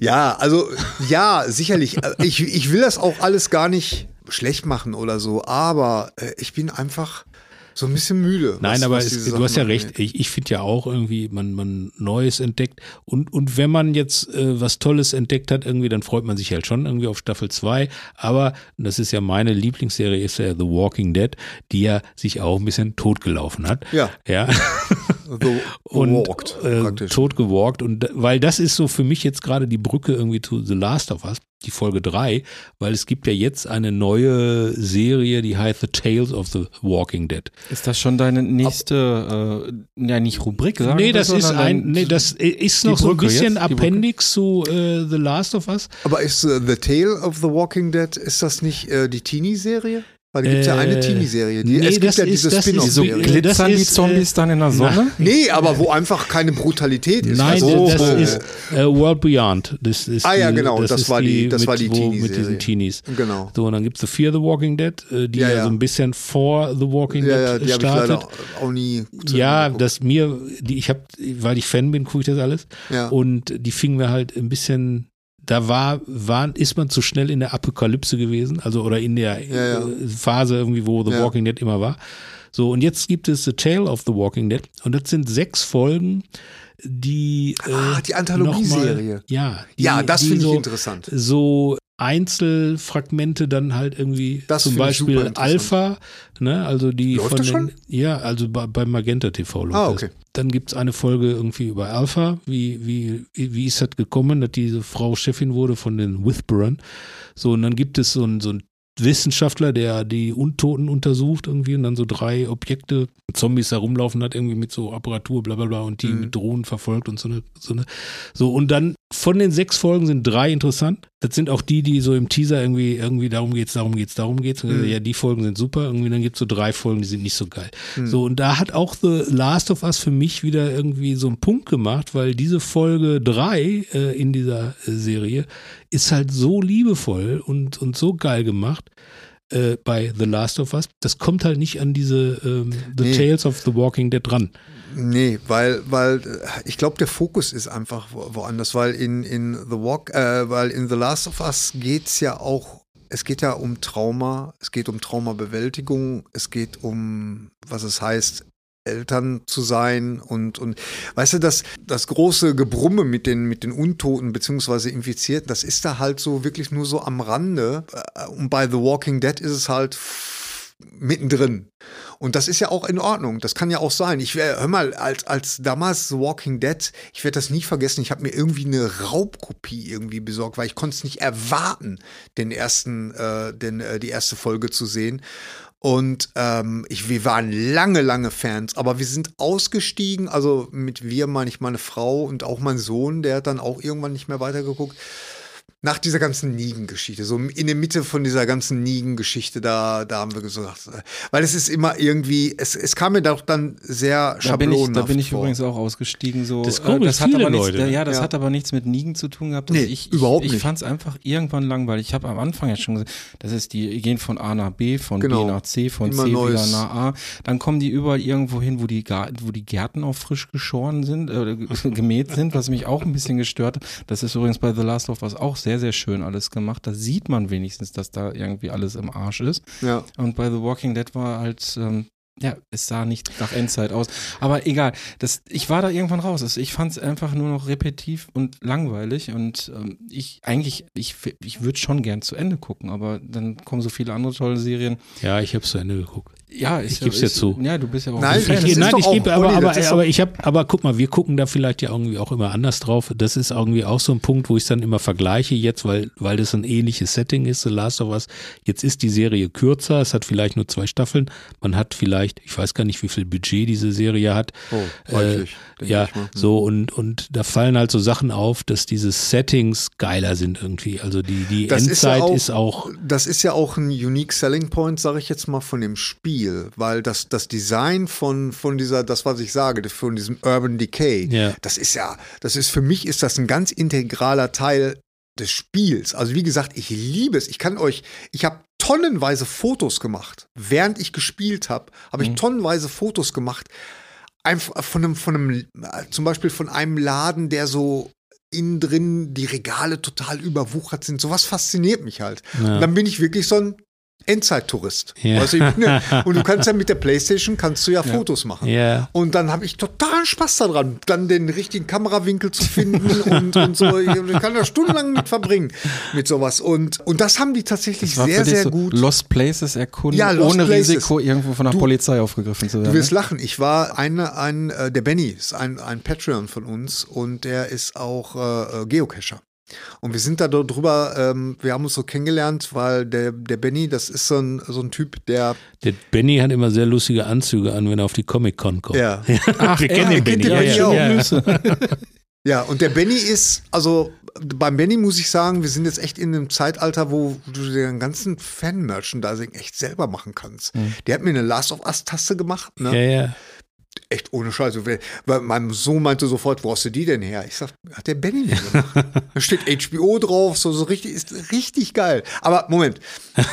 Ja, also ja, sicherlich. Ich, ich will das auch alles gar nicht schlecht machen oder so, aber äh, ich bin einfach so ein bisschen müde. Nein, was- aber was es, du hast ja recht. Ich, ich finde ja auch irgendwie, man, man Neues entdeckt. Und, und wenn man jetzt äh, was Tolles entdeckt hat, irgendwie, dann freut man sich halt schon irgendwie auf Staffel 2. Aber das ist ja meine Lieblingsserie, ist ja The Walking Dead, die ja sich auch ein bisschen totgelaufen hat. Ja, Ja. the, und walked, äh, tot gewalkt und weil das ist so für mich jetzt gerade die Brücke irgendwie zu The Last of Us, die Folge 3, weil es gibt ja jetzt eine neue Serie, die heißt The Tales of the Walking Dead. Ist das schon deine nächste, äh, ja nicht Rubrik, sagen nee, das ist sondern ein, nee, das ist noch so ein bisschen jetzt. Appendix zu äh, The Last of Us. Aber ist äh, The Tale of the Walking Dead, ist das nicht äh, die Teenie-Serie? Weil da gibt es ja eine Äh, Teenie-Serie. Die- nee, es gibt das ja ist- diese das ist- so Spin-off-Serie. Äh, das glitzern die ist, Zombies dann in der Sonne? Nee, aber wo einfach keine Brutalität ist. Nein, Also, das äh, ist äh, World Beyond. Das ist Ah ja, die, genau, das ist war die- das mit, war die wo- Mit Teenie-Serie. diesen Teenies. Genau. So, und dann gibt's The Fear the Walking Dead, äh, die Ja, ja, ja. so ein bisschen vor The Walking Ja, ja, Dead die habe ich startet. leider auch nie Ja, das mir, die, ich habe, weil ich Fan bin, gucke ich das alles. Ja. Und die fingen mir halt ein bisschen, da war, war, ist man zu schnell in der Apokalypse gewesen, also oder in der Ja, ja. äh, Phase irgendwie, wo The Ja. Walking Dead immer war. So, und jetzt gibt es The Tale of the Walking Dead und das sind sechs Folgen, die äh, Ah, die Anthologieserie. noch mal- Ja, die, ja, das finde ich so, interessant. so Einzelfragmente dann halt irgendwie Das zum Beispiel. Alpha, ne, also die Läuft von das den, schon? ja, also bei, bei Magenta TV läuft Ah, das. okay. Dann gibt's eine Folge irgendwie über Alpha, wie, wie, wie ist das gekommen, dass diese Frau Chefin wurde von den Whisperern. So, und dann gibt es so ein, so ein Wissenschaftler, der die Untoten untersucht irgendwie und dann so drei Objekte, Zombies da rumlaufen hat, irgendwie mit so Apparatur, bla bla bla und die Mhm. mit Drohnen verfolgt und so eine, so eine. So, und dann von den sechs Folgen sind drei interessant. Das sind auch die, die so im Teaser irgendwie, irgendwie darum geht's, darum geht's, darum geht's. Mhm. Ja, die Folgen sind super. Irgendwie dann gibt's so drei Folgen, die sind nicht so geil. Mhm. So, und da hat auch The Last of Us für mich wieder irgendwie so einen Punkt gemacht, weil diese Folge drei äh, in dieser äh, Serie ist halt so liebevoll und, und so geil gemacht äh, bei The Last of Us. Das kommt halt nicht an diese ähm, The Nee. Tales of the Walking Dead dran. Nee, weil, weil äh, ich glaube, der Fokus ist einfach wo- woanders, weil in, in The Walk, äh, weil in The Last of Us geht's ja auch, es geht ja um Trauma, es geht um Traumabewältigung, es geht um, was es heißt, Eltern zu sein und, und weißt du, das, das große Gebrumme mit den, mit den Untoten beziehungsweise Infizierten, das ist da halt so wirklich nur so am Rande. Äh, Und bei The Walking Dead ist es halt mittendrin. Und das ist ja auch in Ordnung. Das kann ja auch sein. Ich wär, hör mal, als, als damals The Walking Dead, ich werde das nie vergessen, ich habe mir irgendwie eine Raubkopie irgendwie besorgt, weil ich konnte es nicht erwarten, den ersten, äh, den, äh, die erste Folge zu sehen. Und ähm, ich, wir waren lange, lange Fans, aber wir sind ausgestiegen. Also mit wir meine ich meine Frau und auch mein Sohn, der hat dann auch irgendwann nicht mehr weitergeguckt. Nach dieser ganzen Nigen-Geschichte, so in der Mitte von dieser ganzen Nigen-Geschichte, da, da haben wir gesagt, äh, weil es ist immer irgendwie, es, es kam mir doch dann sehr Da bin ich, schablonenhaft da bin ich vor. übrigens auch ausgestiegen. So, Das äh, das hat aber nichts, Leute, ne? Ja, das Ja. hat aber nichts mit Nigen zu tun gehabt. Nee, Also ich, überhaupt ich, ich nicht. fand es einfach irgendwann langweilig. Ich habe am Anfang ja schon gesagt, das ist die, gehen von A nach B, von Genau. B nach C, von Immer C Neues. wieder nach A. Dann kommen die überall irgendwo hin, wo die, wo die Gärten auch frisch geschoren sind, äh, gemäht sind, was mich auch ein bisschen gestört hat. Das ist übrigens bei The Last of Us auch sehr, sehr schön alles gemacht. Da sieht man wenigstens, dass da irgendwie alles im Arsch ist. Ja. Und bei The Walking Dead war halt, ähm, ja, es sah nicht nach Endzeit aus. Aber egal, das, ich war da irgendwann raus. Also ich fand es einfach nur noch repetitiv und langweilig und ähm, ich eigentlich, ich, ich würde schon gern zu Ende gucken, aber dann kommen so viele andere tolle Serien. Ja, ich habe zu Ende geguckt. Ja, Ich geb's dir zu. Ja, du bist ja auch Nein, ein Ich, nein, ich gebe, aber, aber, aber ich habe, aber guck mal, wir gucken da vielleicht ja irgendwie auch immer anders drauf. Das ist irgendwie auch so ein Punkt, wo ich dann immer vergleiche jetzt, weil, weil das ein ähnliches Setting ist, The Last of Us. Jetzt ist die Serie kürzer, es hat vielleicht nur zwei Staffeln. Man hat vielleicht, ich weiß gar nicht, wie viel Budget diese Serie hat. Oh, reichlich, denke ja, ich so und, und da fallen halt so Sachen auf, dass diese Settings geiler sind irgendwie. Also die, die Das ist ja Endzeit auch- ist auch, Das ist ja auch ein unique selling point, sage ich jetzt mal, von dem Spiel, weil das, das Design von, von dieser, das was ich sage, von diesem Urban Decay, Ja. das ist ja, das ist für mich ist das ein ganz integraler Teil des Spiels. Also wie gesagt, ich liebe es. Ich kann euch, ich habe tonnenweise Fotos gemacht, während ich gespielt habe, habe ich tonnenweise Fotos gemacht, einfach von einem, von einem, zum Beispiel von einem Laden, der so innen drin die Regale total überwuchert sind. Sowas fasziniert mich halt. Ja. Und dann bin ich wirklich so ein Endzeittourist. Ja. Du, bin ja, und du kannst ja mit der Playstation kannst du ja, Fotos machen. Ja. Und dann habe ich totalen Spaß daran, dann den richtigen Kamerawinkel zu finden und, und so. Ich kann da stundenlang mit verbringen mit sowas. Und, und das haben die tatsächlich sehr, sehr so gut. Lost Places erkunden, Ja, Lost ohne Places. Risiko irgendwo von der Du- Polizei aufgegriffen zu Du werden. wirst ne? lachen. Ich war eine, ein, äh, der Benny ist ein, ein Patreon von uns und der ist auch äh, äh, Geocacher. Und wir sind da drüber, ähm, wir haben uns so kennengelernt, weil der, der Benny, das ist so ein, so ein Typ, der Der Benny hat immer sehr lustige Anzüge an, wenn er auf die Comic-Con kommt. Ja. Ach, wir kennen ja, den Benny. den Benny ja, auch. ja. Ja, und der Benny ist, also beim Benny muss ich sagen, wir sind jetzt echt in einem Zeitalter, wo du den ganzen Fan-Merchandising echt selber machen kannst. Der hat mir eine Last of Us-Taste gemacht, ne? Ja, ja. Echt ohne Scheiße. Weil- mein Sohn meinte sofort, wo hast du die denn her? Ich sag, hat der Benny mir gemacht. da steht HBO drauf, so, so richtig, ist richtig geil. Aber Moment,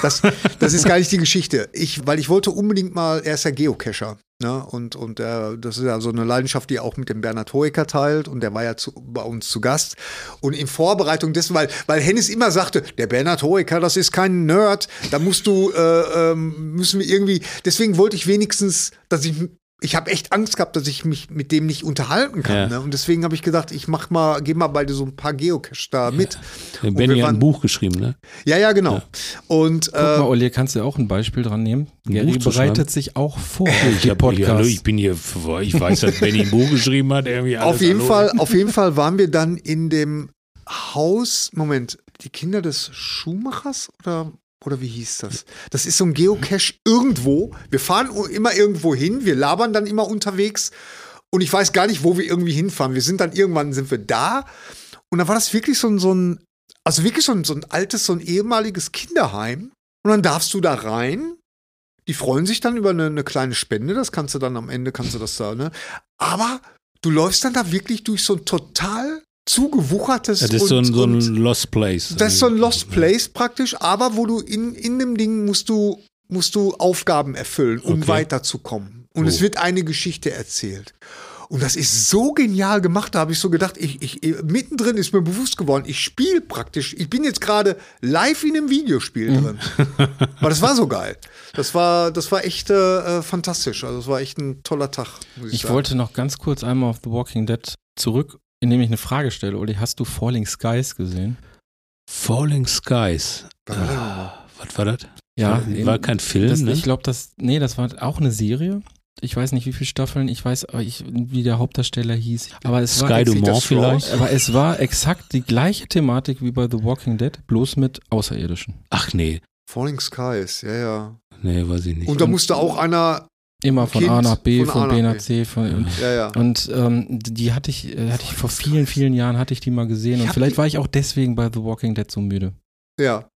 das, das ist gar nicht die Geschichte. Ich, weil ich wollte unbedingt mal, er ist ja Geocacher. Ne? Und, und äh, das ist ja so eine Leidenschaft, die er auch mit dem Bernhard Hoeker teilt. Und der war ja zu, bei uns zu Gast. Und in Vorbereitung dessen, weil, weil Hennis immer sagte, der Bernhard Hoeker, das ist kein Nerd, da musst du, äh, ähm, müssen wir irgendwie, deswegen wollte ich wenigstens, dass ich ich habe echt Angst gehabt, dass ich mich mit dem nicht unterhalten kann. Ja. Ne? Und deswegen habe ich gedacht, ich mach mal, gebe mal beide so ein paar Geocache da mit. Benny hat ein Buch geschrieben, ne? Ja, ja, genau. Und Guck mal, äh, Olli, kannst du auch ein Beispiel dran nehmen? Gary bereitet sich auch vor. Ich, die hab, hier, hallo, ich Podcast. bin hier, ich weiß, dass Benny ein Buch geschrieben hat. Irgendwie alles, auf jeden hallo. Fall, auf jeden Fall waren wir dann in dem Haus, Moment, die Kinder des Schuhmachers oder oder wie hieß das? Das ist so ein Geocache irgendwo. Wir fahren immer irgendwo hin, wir labern dann immer unterwegs und ich weiß gar nicht, wo wir irgendwie hinfahren. Wir sind dann irgendwann sind wir da und dann war das wirklich so ein, so ein also wirklich so ein, so ein altes, so ein ehemaliges Kinderheim und dann darfst du da rein. Die freuen sich dann über eine, eine kleine Spende, das kannst du dann am Ende, kannst du das da, ne? Aber du läufst dann da wirklich durch so ein total zugewuchertes das ist so ein, und- so ein und- Lost Place. das ist so ein Lost Place praktisch, aber wo du in, in dem Ding musst du, musst du Aufgaben erfüllen, um Okay. weiterzukommen. Und Oh. es wird eine Geschichte erzählt. Und das ist so genial gemacht, da habe ich so gedacht, ich, ich, mittendrin ist mir bewusst geworden, ich spiele praktisch, ich bin jetzt gerade live in einem Videospiel Mhm. drin. Aber das war so geil. Das war, das war echt äh, fantastisch. Also das war echt ein toller Tag, muss ich, Ich sagen. wollte noch ganz kurz einmal auf The Walking Dead zurück, indem ich eine Frage stelle. Olli, hast du Falling Skies gesehen? Falling Skies. Was war das Ah, was war das? Ja, war, war kein Film, Das, ne? Ich glaube, das, nee, das war auch eine Serie. Ich weiß nicht, wie viele Staffeln, ich weiß, aber ich, wie der Hauptdarsteller hieß. Aber es war, Sky Sieht Dumont vielleicht? aber es war exakt die gleiche Thematik wie bei The Walking Dead, bloß mit Außerirdischen. Ach nee, Falling Skies, ja, ja. nee, weiß ich nicht. Und da musste auch einer, Immer von Kind A nach B, von von, B nach. C. Von, ja, ja. Und ähm, die hatte ich, äh, hatte ich vor vielen, vielen Jahren hatte ich die mal gesehen. Und vielleicht war ich auch deswegen bei The Walking Dead so müde. Ja,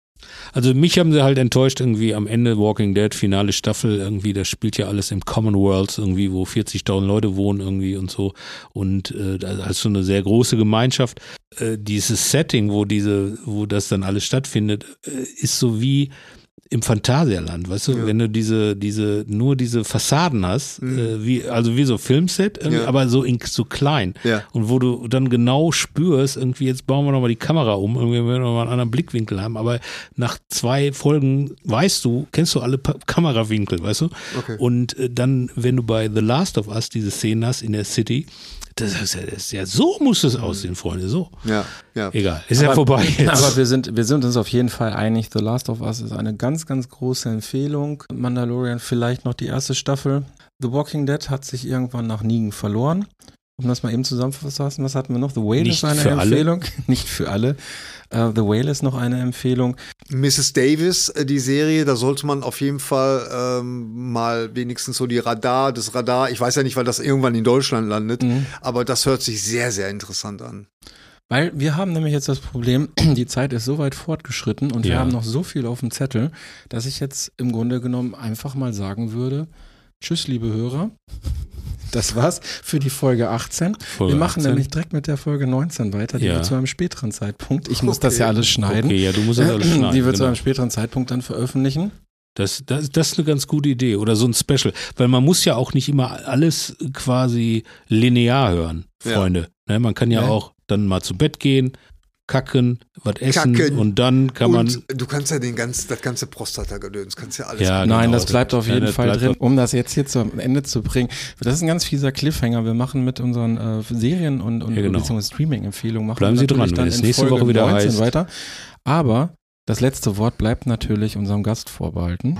Also mich haben sie halt enttäuscht irgendwie am Ende Walking Dead, finale Staffel irgendwie, das spielt ja alles im Commonwealth irgendwie, wo 40.000 Leute wohnen irgendwie und so und äh, da ist so eine sehr große Gemeinschaft. Äh, dieses Setting, wo diese, wo das dann alles stattfindet, äh, ist so wie im Phantasialand, weißt du, Ja. wenn du diese, diese, nur diese Fassaden hast, äh, wie, also wie so Filmset, Mhm. Ja. aber so, in, so klein. Ja. Und wo du dann genau spürst, irgendwie, jetzt bauen wir nochmal die Kamera um, irgendwie werden wir nochmal einen anderen Blickwinkel haben, aber nach zwei Folgen weißt du, kennst du alle pa Kamerawinkel, weißt du? Okay. Und äh, dann, wenn du bei The Last of Us diese Szenen hast in der City, das ist ja, das ist ja so muss es aussehen, Freunde, so. Ja, ja. Egal, ist ja vorbei jetzt. Aber wir sind, wir sind uns auf jeden Fall einig, The Last of Us ist eine ganz, ganz große Empfehlung. Mandalorian vielleicht noch die erste Staffel. The Walking Dead hat sich irgendwann nach Negan verloren. Um das mal eben zusammenzufassen, was hatten wir noch? The Whale Nicht ist eine für alle. Empfehlung. Nicht für alle. Äh, The Whale ist noch eine Empfehlung. Mrs. Davis, äh, die Serie, da sollte man auf jeden Fall ähm, mal wenigstens so die Radar, das Radar, ich weiß ja nicht, weil das irgendwann in Deutschland landet, Mhm. aber das hört sich sehr, sehr interessant an. Weil wir haben nämlich jetzt das Problem, die Zeit ist so weit fortgeschritten und wir Ja. haben noch so viel auf dem Zettel, dass ich jetzt im Grunde genommen einfach mal sagen würde, tschüss liebe Hörer. Das war's für die Folge 18. Folge wir machen 18. nämlich direkt mit der Folge 19 weiter, die Ja. wird zu einem späteren Zeitpunkt. Ich muss das Okay. ja alles schneiden. Okay, ja, du musst das alles schneiden. die wird zu genau. einem späteren Zeitpunkt dann veröffentlichen. Das, das, das ist eine ganz gute Idee. Oder so ein Special. Weil man muss ja auch nicht immer alles quasi linear hören, Ja. Freunde. Ne, man kann ja Ja. auch dann mal zu Bett gehen, kacken, was essen Kacken. und dann kann man. Und du kannst ja den ganz, das ganze Prostata-Gedöns, kannst ja alles. Ja, Nein, genau. das bleibt auf Ja, jeden das Fall drin. Um das jetzt hier zum Ende zu bringen, das ist ein ganz fieser Cliffhanger. Wir machen mit unseren äh, Serien und, und Ja, genau. Streaming-Empfehlungen machen Bleiben wir Sie dran, dann wenn es in nächste Folge Woche wieder 19 heißt. weiter. Aber das letzte Wort bleibt natürlich unserem Gast vorbehalten.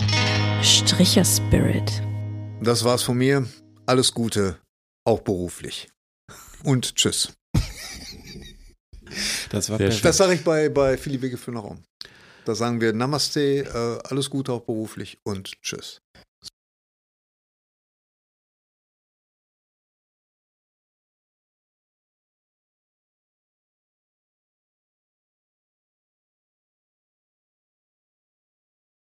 Stricher Spirit. Das war's von mir. Alles Gute, auch beruflich. Und tschüss. Das war. Das sage ich bei, bei Philipp Wege für den Raum. Da sagen wir Namaste, äh, alles Gute auch beruflich und tschüss.